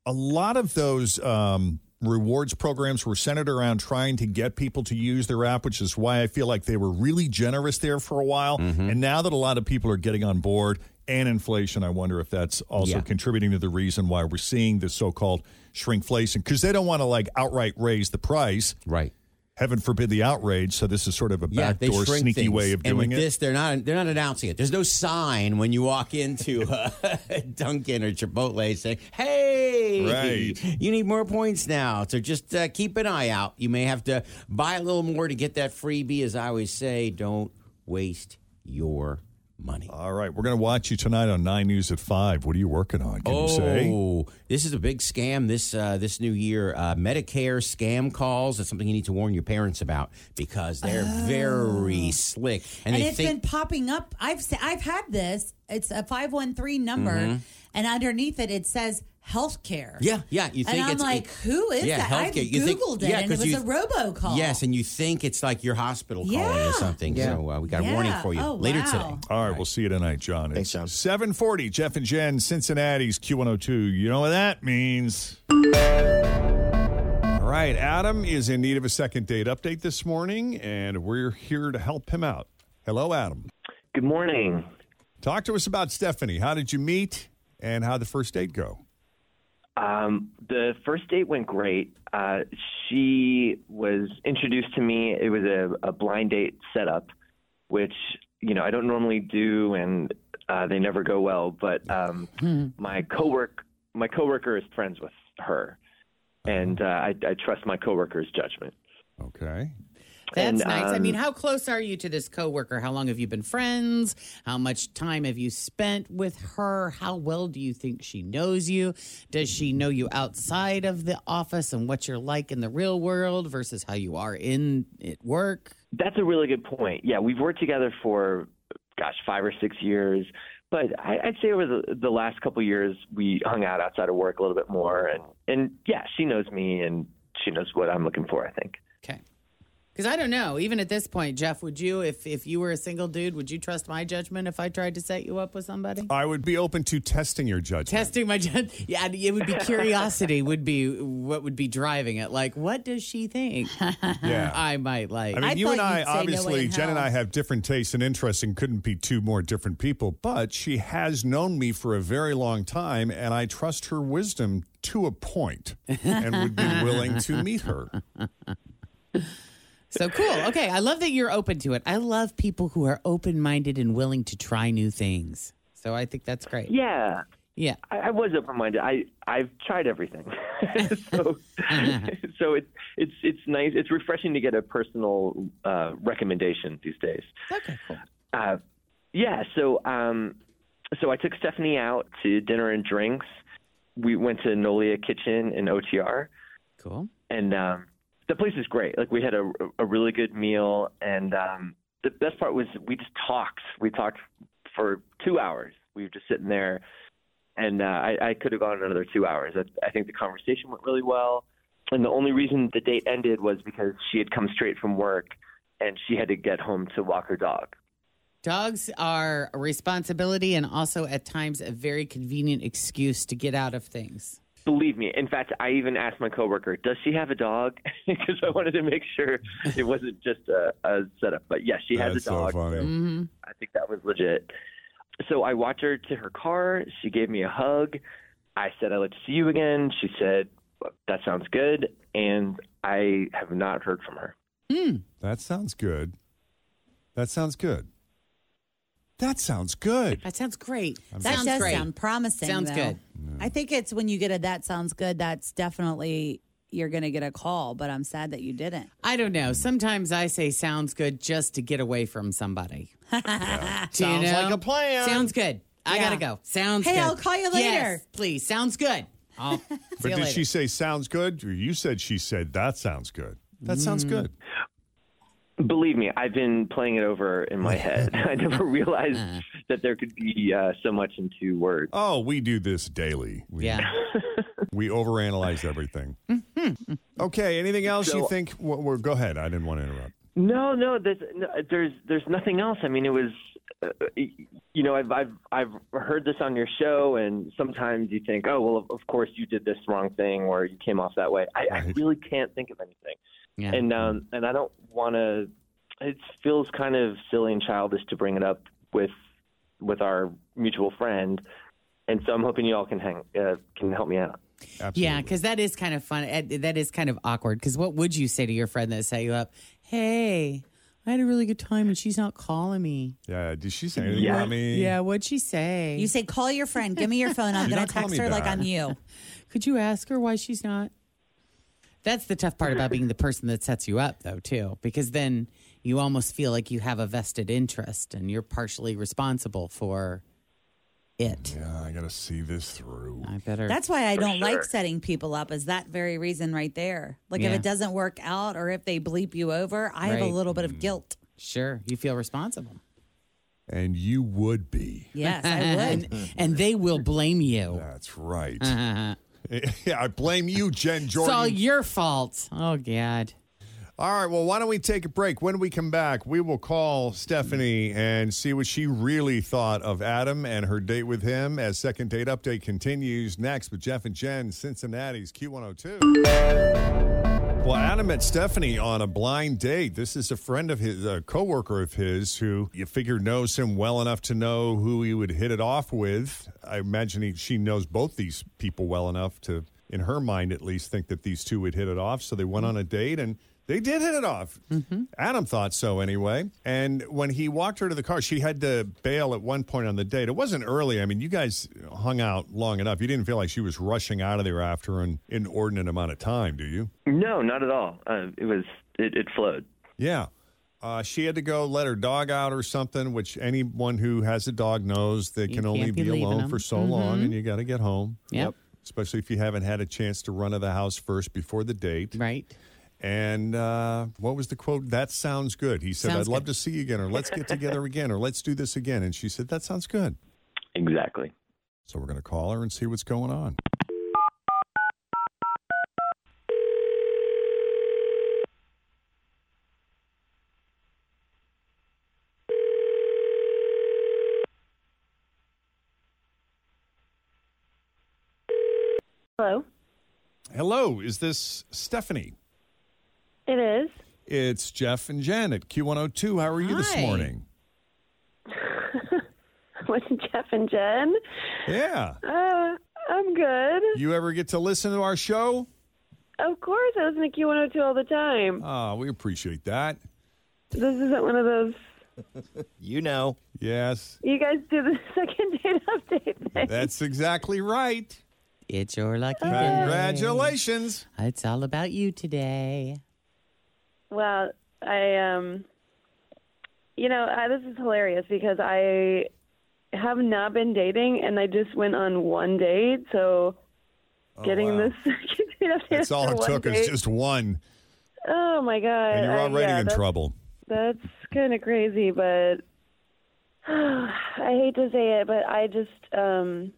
a lot of those um, rewards programs were centered around trying to get people to use their app, which is why I feel like they were really generous there for a while. Mm-hmm. And now that a lot of people are getting on board and inflation, I wonder if that's also Yeah. contributing to the reason why we're seeing this so-called shrinkflation because they don't want to like outright raise the price. Right. Heaven forbid the outrage. So this is sort of a Yeah, backdoor, shrink sneaky things. way of and doing with it. this, they're not they're not announcing it. There's no sign when you walk into uh, Dunkin' or Chipotle saying, "Hey, Right. you need more points now." So just uh, keep an eye out. You may have to buy a little more to get that freebie. As I always say, don't waste your money. All right, we're going to watch you tonight on Nine News at Five. What are you working on? Can you say? Oh, this is a big scam this uh, this new year. Uh, Medicare scam calls. It's something you need to warn your parents about because they're very slick And, and, they it's think been popping up. I've I've had this. It's a five one three number, Mhm. and underneath it it says healthcare. Yeah, yeah. You think and I'm it's like, who is yeah, that? I healthcare. You think- googled yeah, it, and it 'cause was you- a robocall. Yes, and you think it's like your hospital calling Yeah. or something. Yeah. So uh, we got a warning for you Oh, later wow. today. All right, we'll see you tonight, John. Thanks, John. 740, Jeff and Jen, Cincinnati's Q102. You know what that means. All right, Adam is in need of a second date update this morning, and we're here to help him out. Hello, Adam. Good morning. Talk to us about Stephanie. How did you meet, and how did the first date go? Um, the first date went great. Uh, she was introduced to me. It was a, a blind date setup, which you know I don't normally do, and uh, they never go well. But um, my coworker, my coworker is friends with her, and uh, I, I trust my coworker's judgment. Okay. That's And, nice. I um, mean, how close are you to this coworker? How long have you been friends? How much time have you spent with her? How well do you think she knows you? Does she know you outside of the office and what you're like in the real world versus how you are in at work? That's a really good point. Yeah, we've worked together for, gosh, five or six years. But I, I'd say over the, the last couple of years, we hung out outside of work a little bit more. And, and yeah, she knows me and she knows what I'm looking for, I think. Because I don't know. Even at this point, Jeff, would you, if if you were a single dude, would you trust my judgment if I tried to set you up with somebody? I would be open to testing your judgment. Testing my judgment. Yeah, it would be curiosity. would be what would be driving it. Like, what does she think? Yeah. I might like. I mean, you and I, obviously, Jen and I have different tastes and interests and couldn't be two more different people, but she has known me for a very long time, and I trust her wisdom to a point and would be willing to meet her. So cool. Okay, I love that you're open to it. I love people who are open minded and willing to try new things. So I think that's great. Yeah. Yeah. I, I was open minded. I, I've tried everything. so so it's it's it's nice. It's refreshing to get a personal uh, recommendation these days. Okay, cool. Uh, yeah, so um, so I took Stephanie out to dinner and drinks. We went to Nolia Kitchen in OTR. Cool. And um, the place is great. Like we had a, a really good meal, and um, the best part was we just talked. We talked for two hours. We were just sitting there, and uh, I, I could have gone another two hours. I, I think the conversation went really well, and the only reason the date ended was because she had come straight from work, and she had to get home to walk her dog. Dogs are a responsibility and also at times a very convenient excuse to get out of things. Believe me. In fact, I even asked my coworker, "Does she have a dog?" Because I wanted to make sure it wasn't just a, a setup. But yes, she has That's a so dog. funny. Mm-hmm. I think that was legit. So I watched her to her car. She gave me a hug. I said, "I'd like to see you again." She said, "That sounds good," and I have not heard from her. That sounds good. That sounds good. That sounds good. That sounds great. That sounds does great. sound promising. That. Sounds though. good. I think it's when you get a that sounds good. That's definitely you're going to get a call. But I'm sad that you didn't. I don't know. Sometimes I say sounds good just to get away from somebody. Do you Sounds know? like a plan. Sounds good. I Yeah. gotta go. Sounds Hey, good. I'll call you later. Yes, please. Sounds good. I'll see But you did later. she say sounds good? Or you said she said that sounds good. That sounds mm. good. Believe me, I've been playing it over in my head. I never realized that there could be uh, so much in two words. Oh, we do this daily. We, Yeah. we overanalyze everything. okay. Anything else you think? Well, well, go ahead. I didn't want to interrupt. No, no, there's no, there's there's nothing else. I mean, it was, uh, you know, I've I've I've heard this on your show, and sometimes you think, oh, well, of, of course you did this wrong thing, or you came off that way. I, I really can't think of anything, Yeah. and um, and I don't want to. It feels kind of silly and childish to bring it up with with our mutual friend, and so I'm hoping you all can hang uh, can help me out. Yeah, because that is kind of fun. That is kind of awkward. Because what would you say to your friend that set you up? Hey, I had a really good time and she's not calling me. Yeah. Did she say anything Yeah. about me? Yeah, what'd she say? You say call your friend. Give me your phone. I'm going to text me her like. I'm you. Could you ask her why she's not? That's the tough part about being the person that sets you up, though, too, because then you almost feel like you have a vested interest and you're partially responsible for it. Yeah, I got to see this through. I better. That's why I For don't like setting people up. Is that very reason right there? Like Yeah. if it doesn't work out or if they bleep you over, I have a little bit of guilt. Sure, you feel responsible. And you would be. Yes, I would. and, and they will blame you. That's right. Uh-huh. yeah, I blame you, Jen Jordan. It's all your fault. Oh, God. All right, well, why don't we take a break? When we come back, we will call Stephanie and see what she really thought of Adam and her date with him as Second Date Update continues next with Jeff and Jen, Cincinnati's Q102. Well, Adam met Stephanie on a blind date. This is a friend of his, a coworker of his, who you figure knows him well enough to know who he would hit it off with. I imagine he, she knows both these people well enough to, in her mind at least, think that these two would hit it off. So they went on a date and they did hit it off. Adam thought so anyway. And when he walked her to the car, she had to bail at one point on the date. It wasn't early. I mean, you guys hung out long enough. You didn't feel like she was rushing out of there after an inordinate amount of time, do you? No, not at all. Uh, it was it, it flowed. Yeah. Uh, she had to go let her dog out or something, which anyone who has a dog knows they You can only be be alone them. for so long Mhm. and you got to get home. Yep. Especially if you haven't had a chance to run to the house first before the date. Right. And uh, what was the quote? That sounds good. He said, Sounds I'd love to see you again, or let's get together again, or let's do this again. And she said, That sounds good. Exactly. So we're going to call her and see what's going on. Hello. Hello, is this Stephanie? It is. It's Jeff and Jen at Q102. How are you this Hi. morning? With Jeff and Jen. Yeah. Uh, I'm good. You ever get to listen to our show? Of course, I listen to Q102 all the time. Oh, we appreciate that. This isn't one of those. You know. Yes. You guys do the second date update thing. That's exactly right. It's your lucky day. Congratulations. It's all about you today. Well, I um, you know, I, this is hilarious because I have not been dating, and I just went on one date. So, getting Oh, wow. this, that's all it took date- is just one, Oh my god! and you're I- already yeah, in that's- trouble. That's kind of crazy, but I hate to say it, but I just, um,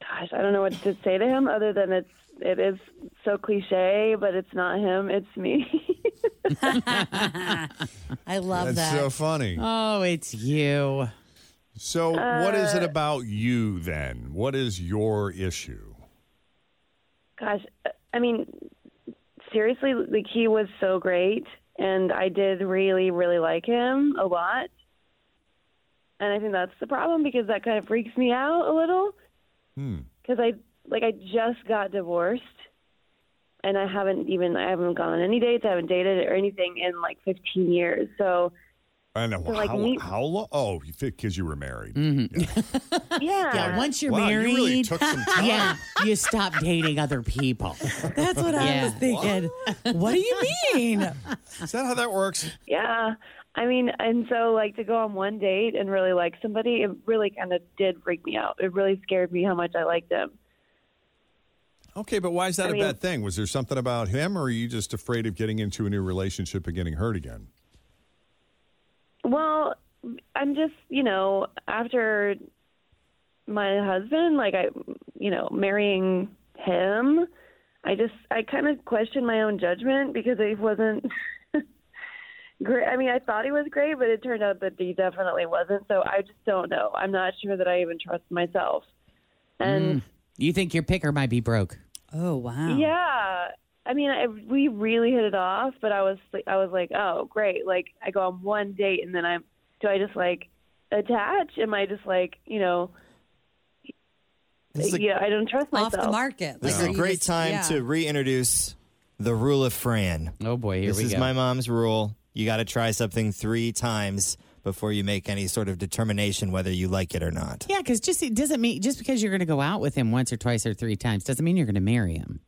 gosh, I don't know what to say to him other than it's it is so cliche, but it's not him, it's me. I love That's that. so funny. Oh, it's you. So, what is it Uh, about you then? What is your issue? gosh, I mean, seriously, like he was so great, and I did really, really like him a lot. And I think that's the problem because that kind of freaks me out a little. Hmm. because I like I just got divorced, and I haven't even I haven't gone on any dates, I haven't dated or anything in like 15 years. So I know. So, like, how, me- how long? Oh, because you were married. Mm-hmm. yeah, Yeah, once you're Wow, you married, really took some time. yeah, you stop dating other people. That's what I was thinking. What do you mean? Is that how that works? yeah. I mean, and so like to go on one date and really like somebody, it really kind of did freak me out. It really scared me how much I liked him. Okay, but why is that I a mean- bad thing? Was there something about him, or are you just afraid of getting into a new relationship and getting hurt again? Well, I'm just, you know, after my husband, like I, you know, marrying him, I just, I kind of questioned my own judgment because he wasn't great. I mean, I thought he was great, but it turned out that he definitely wasn't. So I just don't know. I'm not sure that I even trust myself. And Mm. You think your picker might be broke? Oh wow. yeah, I mean, I, we really hit it off, but I was, I was like, oh, great. Like I go on one date and then I'm, do I just like attach? Am I just like, you know, This a- yeah, I don't trust myself. Off the market. This Like, is a great just- time yeah. to reintroduce the rule of Fran. Oh boy, here this we is my mom's rule. You got to try something three times before you make any sort of determination whether you like it or not. Yeah, because just it doesn't mean just because you're going to go out with him once or twice or three times doesn't mean you're going to marry him.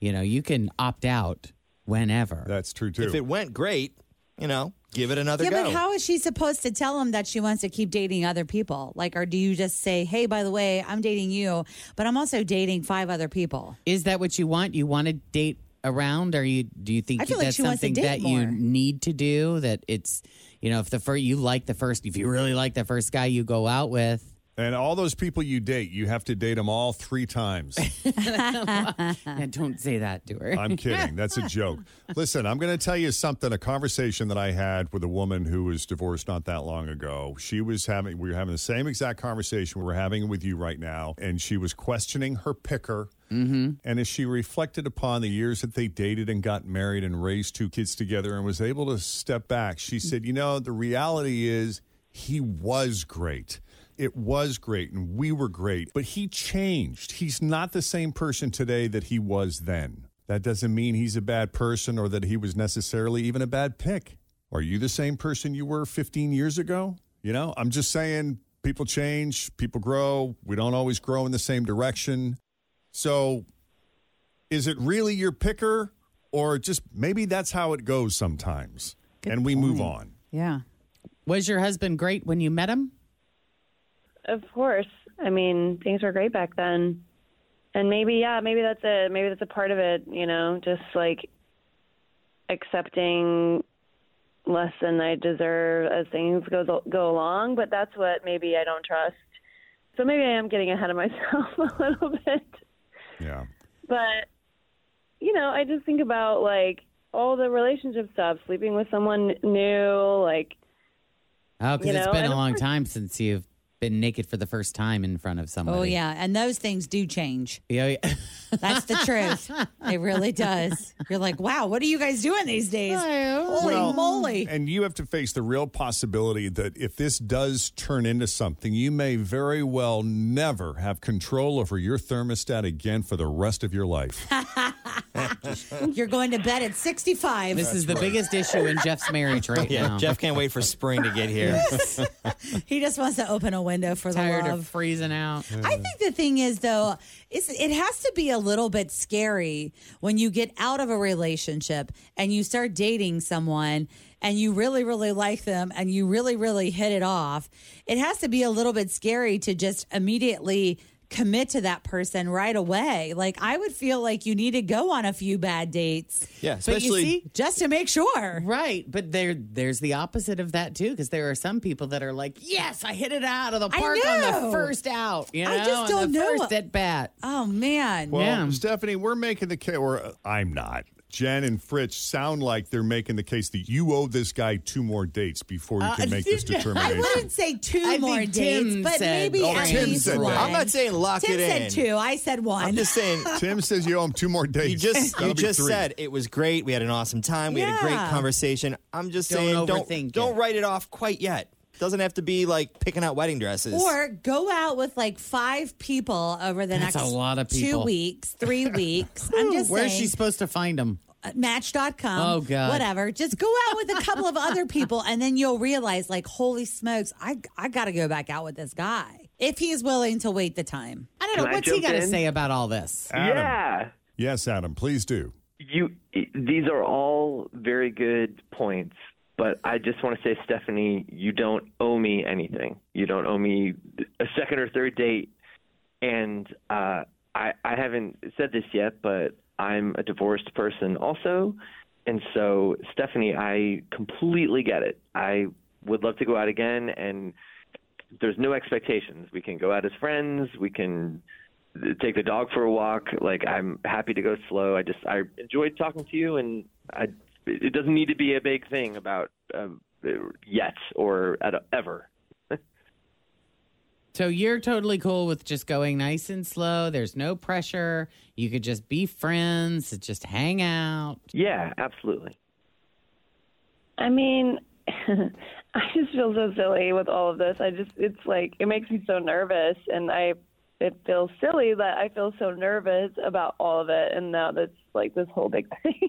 You know, you can opt out whenever. That's true too. If it went great, you know, give it another yeah, go. but how is she supposed to tell him that she wants to keep dating other people? Like, or do you just say, "Hey, by the way, I'm dating you, but I'm also dating five other people"? Is that what you want? You want to date around, or you do you think I feel like that's she wants to something date that you need to do? That it's you know if the first you like the first, if you really like the first guy you go out with. And all those people you date, you have to date them all three times. And don't say that to her. I'm kidding. That's a joke. Listen, I'm going to tell you something. A conversation that I had with a woman who was divorced not that long ago. She was having, we were having the same exact conversation we're having with you right now. And she was questioning her picker. Mm-hmm. And as she reflected upon the years that they dated and got married and raised two kids together and was able to step back, she said, You know, the reality is he was great. It was great and we were great, but he changed. He's not the same person today that he was then. That doesn't mean he's a bad person or that he was necessarily even a bad pick. Are you the same person you were 15 years ago? You know, I'm just saying people change, people grow. We don't always grow in the same direction. So is it really your picker or just maybe that's how it goes sometimes and we move on? Yeah. Was your husband great when you met him? Of course. I mean, things were great back then. And maybe yeah, maybe that's it. Maybe that's a part of it, you know, just like accepting less than I deserve as things go go along, but that's what maybe I don't trust. So maybe I am getting ahead of myself a little bit. Yeah. But you know, I just think about like all the relationship stuff, sleeping with someone new, like Oh, because You it's know, been a long time since you've been naked for the first time in front of somebody. Oh yeah, and those things do change. Yeah, yeah. That's the truth. It really does. You're like, wow, what are you guys doing these days? Holy Well, moly! And you have to face the real possibility that if this does turn into something, you may very well never have control over your thermostat again for the rest of your life. You're going to bed at 65. This is the biggest issue in Jeff's marriage right yeah, now. Jeff can't wait for spring to get here. he just wants to open a window for tired the of love. freezing out. I think the thing is though, is it has to be a little bit scary when you get out of a relationship and you start dating someone and you really really like them and you really really hit it off. It has to be a little bit scary to just immediately commit to that person right away. Like I would feel like you need to go on a few bad dates. Yeah, But you especially see, just to make sure. Right, but there there's the opposite of that too, because there are some people that are like, "Yes, I hit it out of the park on the first out." You know, I just don't the know. First at bat. Oh man. Well, Yeah. Stephanie, we're making the case, or uh, I'm not. Jen and Fritz sound like they're making the case that you owe this guy two more dates before you Uh, can make this determination. I wouldn't say two I more think dates, Tim but said- maybe Oh, at Tim least said that. one. I'm not saying lock Tim it in. said two. I said one. I'm just saying Tim says you owe him two more dates. You just That'll you be just three. said it was great. We had an awesome time. We had a great Yeah. conversation. I'm just Don't saying don't it. don't write it off quite yet. Doesn't have to be like picking out wedding dresses. Or go out with like five people over the That's next a lot of two people. weeks, three weeks. I'm just Where's saying. she supposed to find them? uh, Match.com. Oh, God. Whatever. Just go out with a couple of other people and then you'll realize, like, holy smokes, I, I got to go back out with this guy. If he's willing to wait the time. I don't know. Can I What's he got to say about all this? Adam. Yeah. Yes, Adam, please do. You these are all very good points, but I just want to say Stephanie, you don't owe me anything. You don't owe me a second or third date. And uh I I haven't said this yet, but I'm a divorced person also. And so Stephanie, I completely get it. I would love to go out again and there's no expectations. We can go out as friends. We can take the dog for a walk. Like I'm happy to go slow. I just I enjoyed talking to you, and I it doesn't need to be a big thing about um, yet or at ever. So you're totally cool with just going nice and slow. There's no pressure. You could just be friends, just hang out. Yeah, absolutely. I mean, I just feel so silly with all of this. I just, it's like, it makes me so nervous. And I, it feels silly that I feel so nervous about all of it. And now that's like this whole big thing.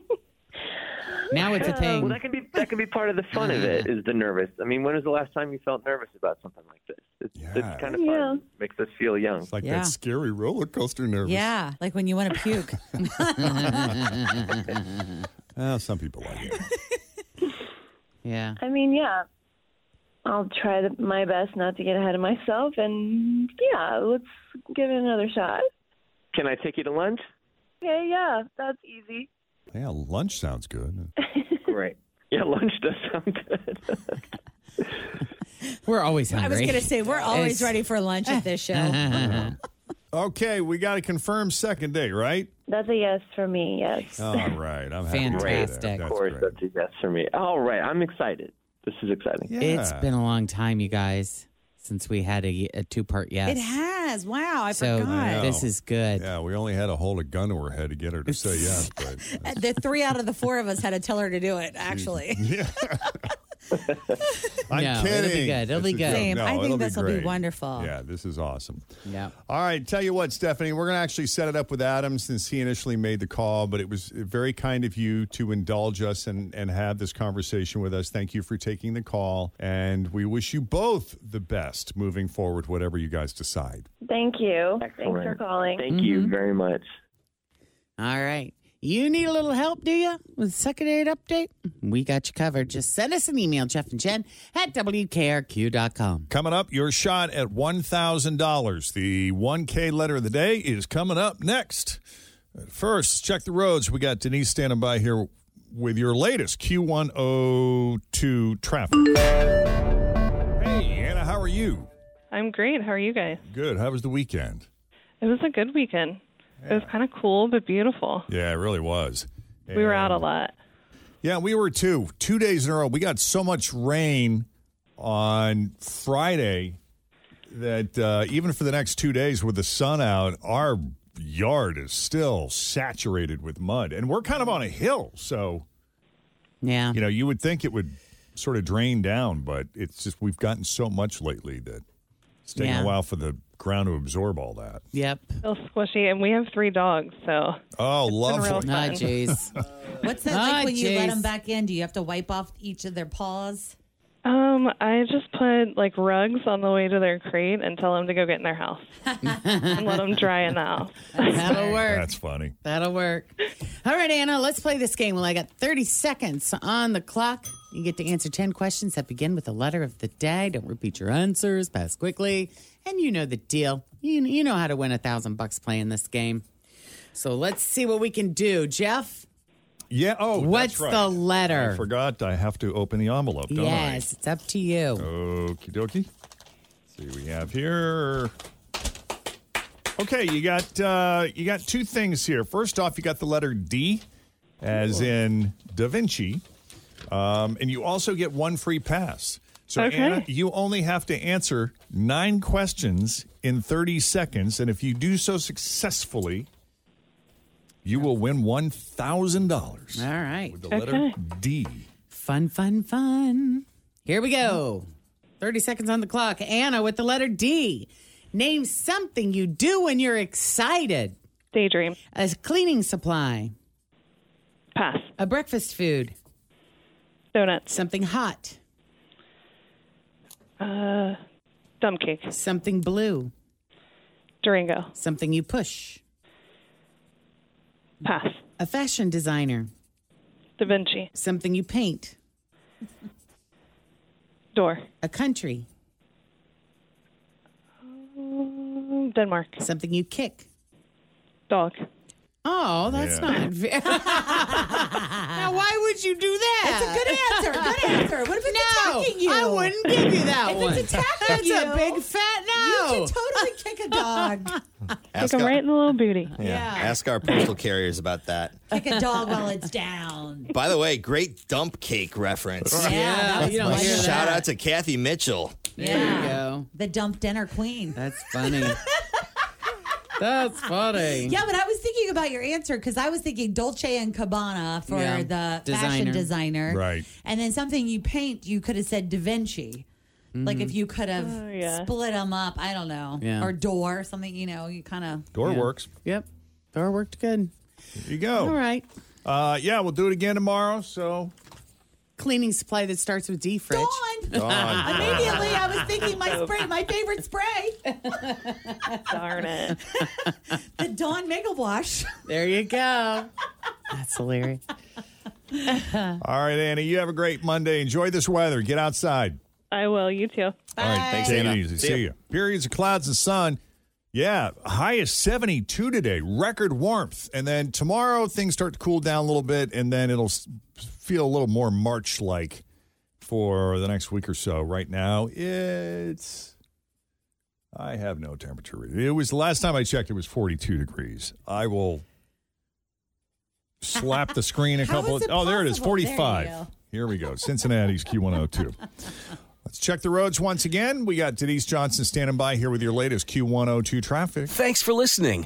Now it's a thing. Well, that can be that can be part of the fun of it. Is the nervous? I mean, when was the last time you felt nervous about something like this? It's, Yeah. it's kind of fun. Yeah. Makes us feel young. It's like Yeah. that scary roller coaster nervous. Yeah. Like when you want to puke. Well, ah, some people like it. Yeah. I mean, yeah. I'll try the, my best not to get ahead of myself, and yeah, let's give it another shot. Can I take you to lunch? Okay, yeah, that's easy. Yeah, lunch sounds good. Great. Yeah, lunch does sound good. We're always I was going to say, we're always It's- ready for lunch at this show. Okay, we got to confirm second date, right? That's a yes for me. Yes. All right, I'm happy to hear that. Fantastic. That's of course, great. that's a yes for me. All right, I'm excited. This is exciting. It's been a long time, you guys, since we had a, a two part yes. It has. Wow, I so forgot. this is good. Yeah, we only had to hold a gun to her head to get her to say yes, but The three out of the four of us had to tell her to do it, actually. I'm No, it'll be good. It'll This be good. Same. No, I think this will be great. wonderful. Yeah, this is awesome. Yeah. All right, tell you what, Stephanie, we're going to actually set it up with Adam since he initially made the call, but it was very kind of you to indulge us and, and have this conversation with us. Thank you for taking the call, and we wish you both the best moving forward, whatever you guys decide. Thank you. Thanks for calling. Thank you Mm-hmm. very much. All right. You need a little help, do you? With second date update? We got you covered. Just send us an email, Jeff and Jen at WKRQ.com. Coming up, your shot at $1,000. The 1K letter of the day is coming up next. First, check the roads. We got Denise standing by here with your latest Q102 traffic. Hey, Anna, how are you? I'm great. How are you guys? Good. How was the weekend? It was a good weekend. It was kind of cool but beautiful. Yeah, it really was. We were out a lot. Yeah, we were too. Two days in a row. We got so much rain on Friday that uh, even for the next two days with the sun out, our yard is still saturated with mud. And we're kind of on a hill. So, Yeah. you know, you would think it would sort of drain down, but it's just we've gotten so much lately that it's taking Yeah. a while for the ground to absorb all that. Yep. Real squishy, and we have three dogs, so Oh, real lovely. fun. Ah, jeez. What's that Ah, like when you let them back in? Do you have to wipe off each of their paws? um, I just put like rugs on the way to their crate and tell them to go get in their house and let them dry in the house. That'll work. That's funny. That'll work. All right, Anna, let's play this game. Well, I got 30 seconds on the clock. You get to answer 10 questions that begin with the letter of the day. Don't repeat your answers, pass quickly. And you know the deal. You, you know how to win a thousand bucks playing this game. So let's see what we can do. Jeff? Yeah. Oh, What's right. the letter? I forgot. I have to open the envelope, don't I? yes, it's up to you. Okie dokie. See what we have here. Okay, you got uh, you got two things here. First off, you got the letter D, as in Da Vinci, um, and you also get one free pass. So Okay. Anna, you only have to answer nine questions in thirty seconds, and if you do so successfully, you will win one thousand dollars. All right. With the letter D. Fun, fun, fun. Here we go. 30 seconds on the clock. Anna with the letter D. Name something you do when you're excited. Daydream. A cleaning supply. Pass. A breakfast food. Donuts. Something hot. Uh, dump cake. Something blue. Durango. Something you push. Pass. A fashion designer. Da Vinci. Something you paint. Door. A country. Denmark. Something you kick. Dog. Oh, that's Yeah. not fair. now, why would you do that? That's a good answer. Good answer. What if it's No, attacking you? I wouldn't give you that if one. it's attacking That's you, a big fat no. You can totally kick a dog. Ask Kick 'em our, right in the little booty. yeah, ask our postal carriers about that. kick a dog while it's down. By the way, great dump cake reference. Yeah, you don't funny. hear Shout that. out to Cathy Mitchell. There you go. The dump dinner queen. That's funny. That's funny. Yeah, but I was thinking about your answer because I was thinking Dolce and Gabbana for Yeah, the designer. fashion designer, Right. And then something you paint, you could have said Da Vinci. Like if you could have Oh, yeah. split them up, I don't know, Yeah. or door something. You know, you kind of. Door Yeah. works. Yep. Door worked good. There you go. All right. Uh, yeah, we'll do it again tomorrow. So, Cleaning supply that starts with D, Fridge. Dawn. Dawn. Immediately, I was thinking my spray, my favorite spray, Darn it. the Dawn Makeup Wash. There you go. That's hilarious. All right, Annie, you have a great Monday. Enjoy this weather. Get outside. I will. You too. All right, Thanks, take Anna. it easy. See See, you. Periods of clouds and sun. Yeah, high is 72 today, record warmth. And then tomorrow things start to cool down a little bit, and then it'll s- feel a little more March like for the next week or so. Right now, it's. I have no temperature. It was the last time I checked, it was 42 degrees. I will slap the screen a couple is it Oh, there it is, possible? There you 45. Here we go. Cincinnati's Q102. Let's check the roads once again. We got Denise Johnson standing by here with your latest Q102 traffic. Thanks for listening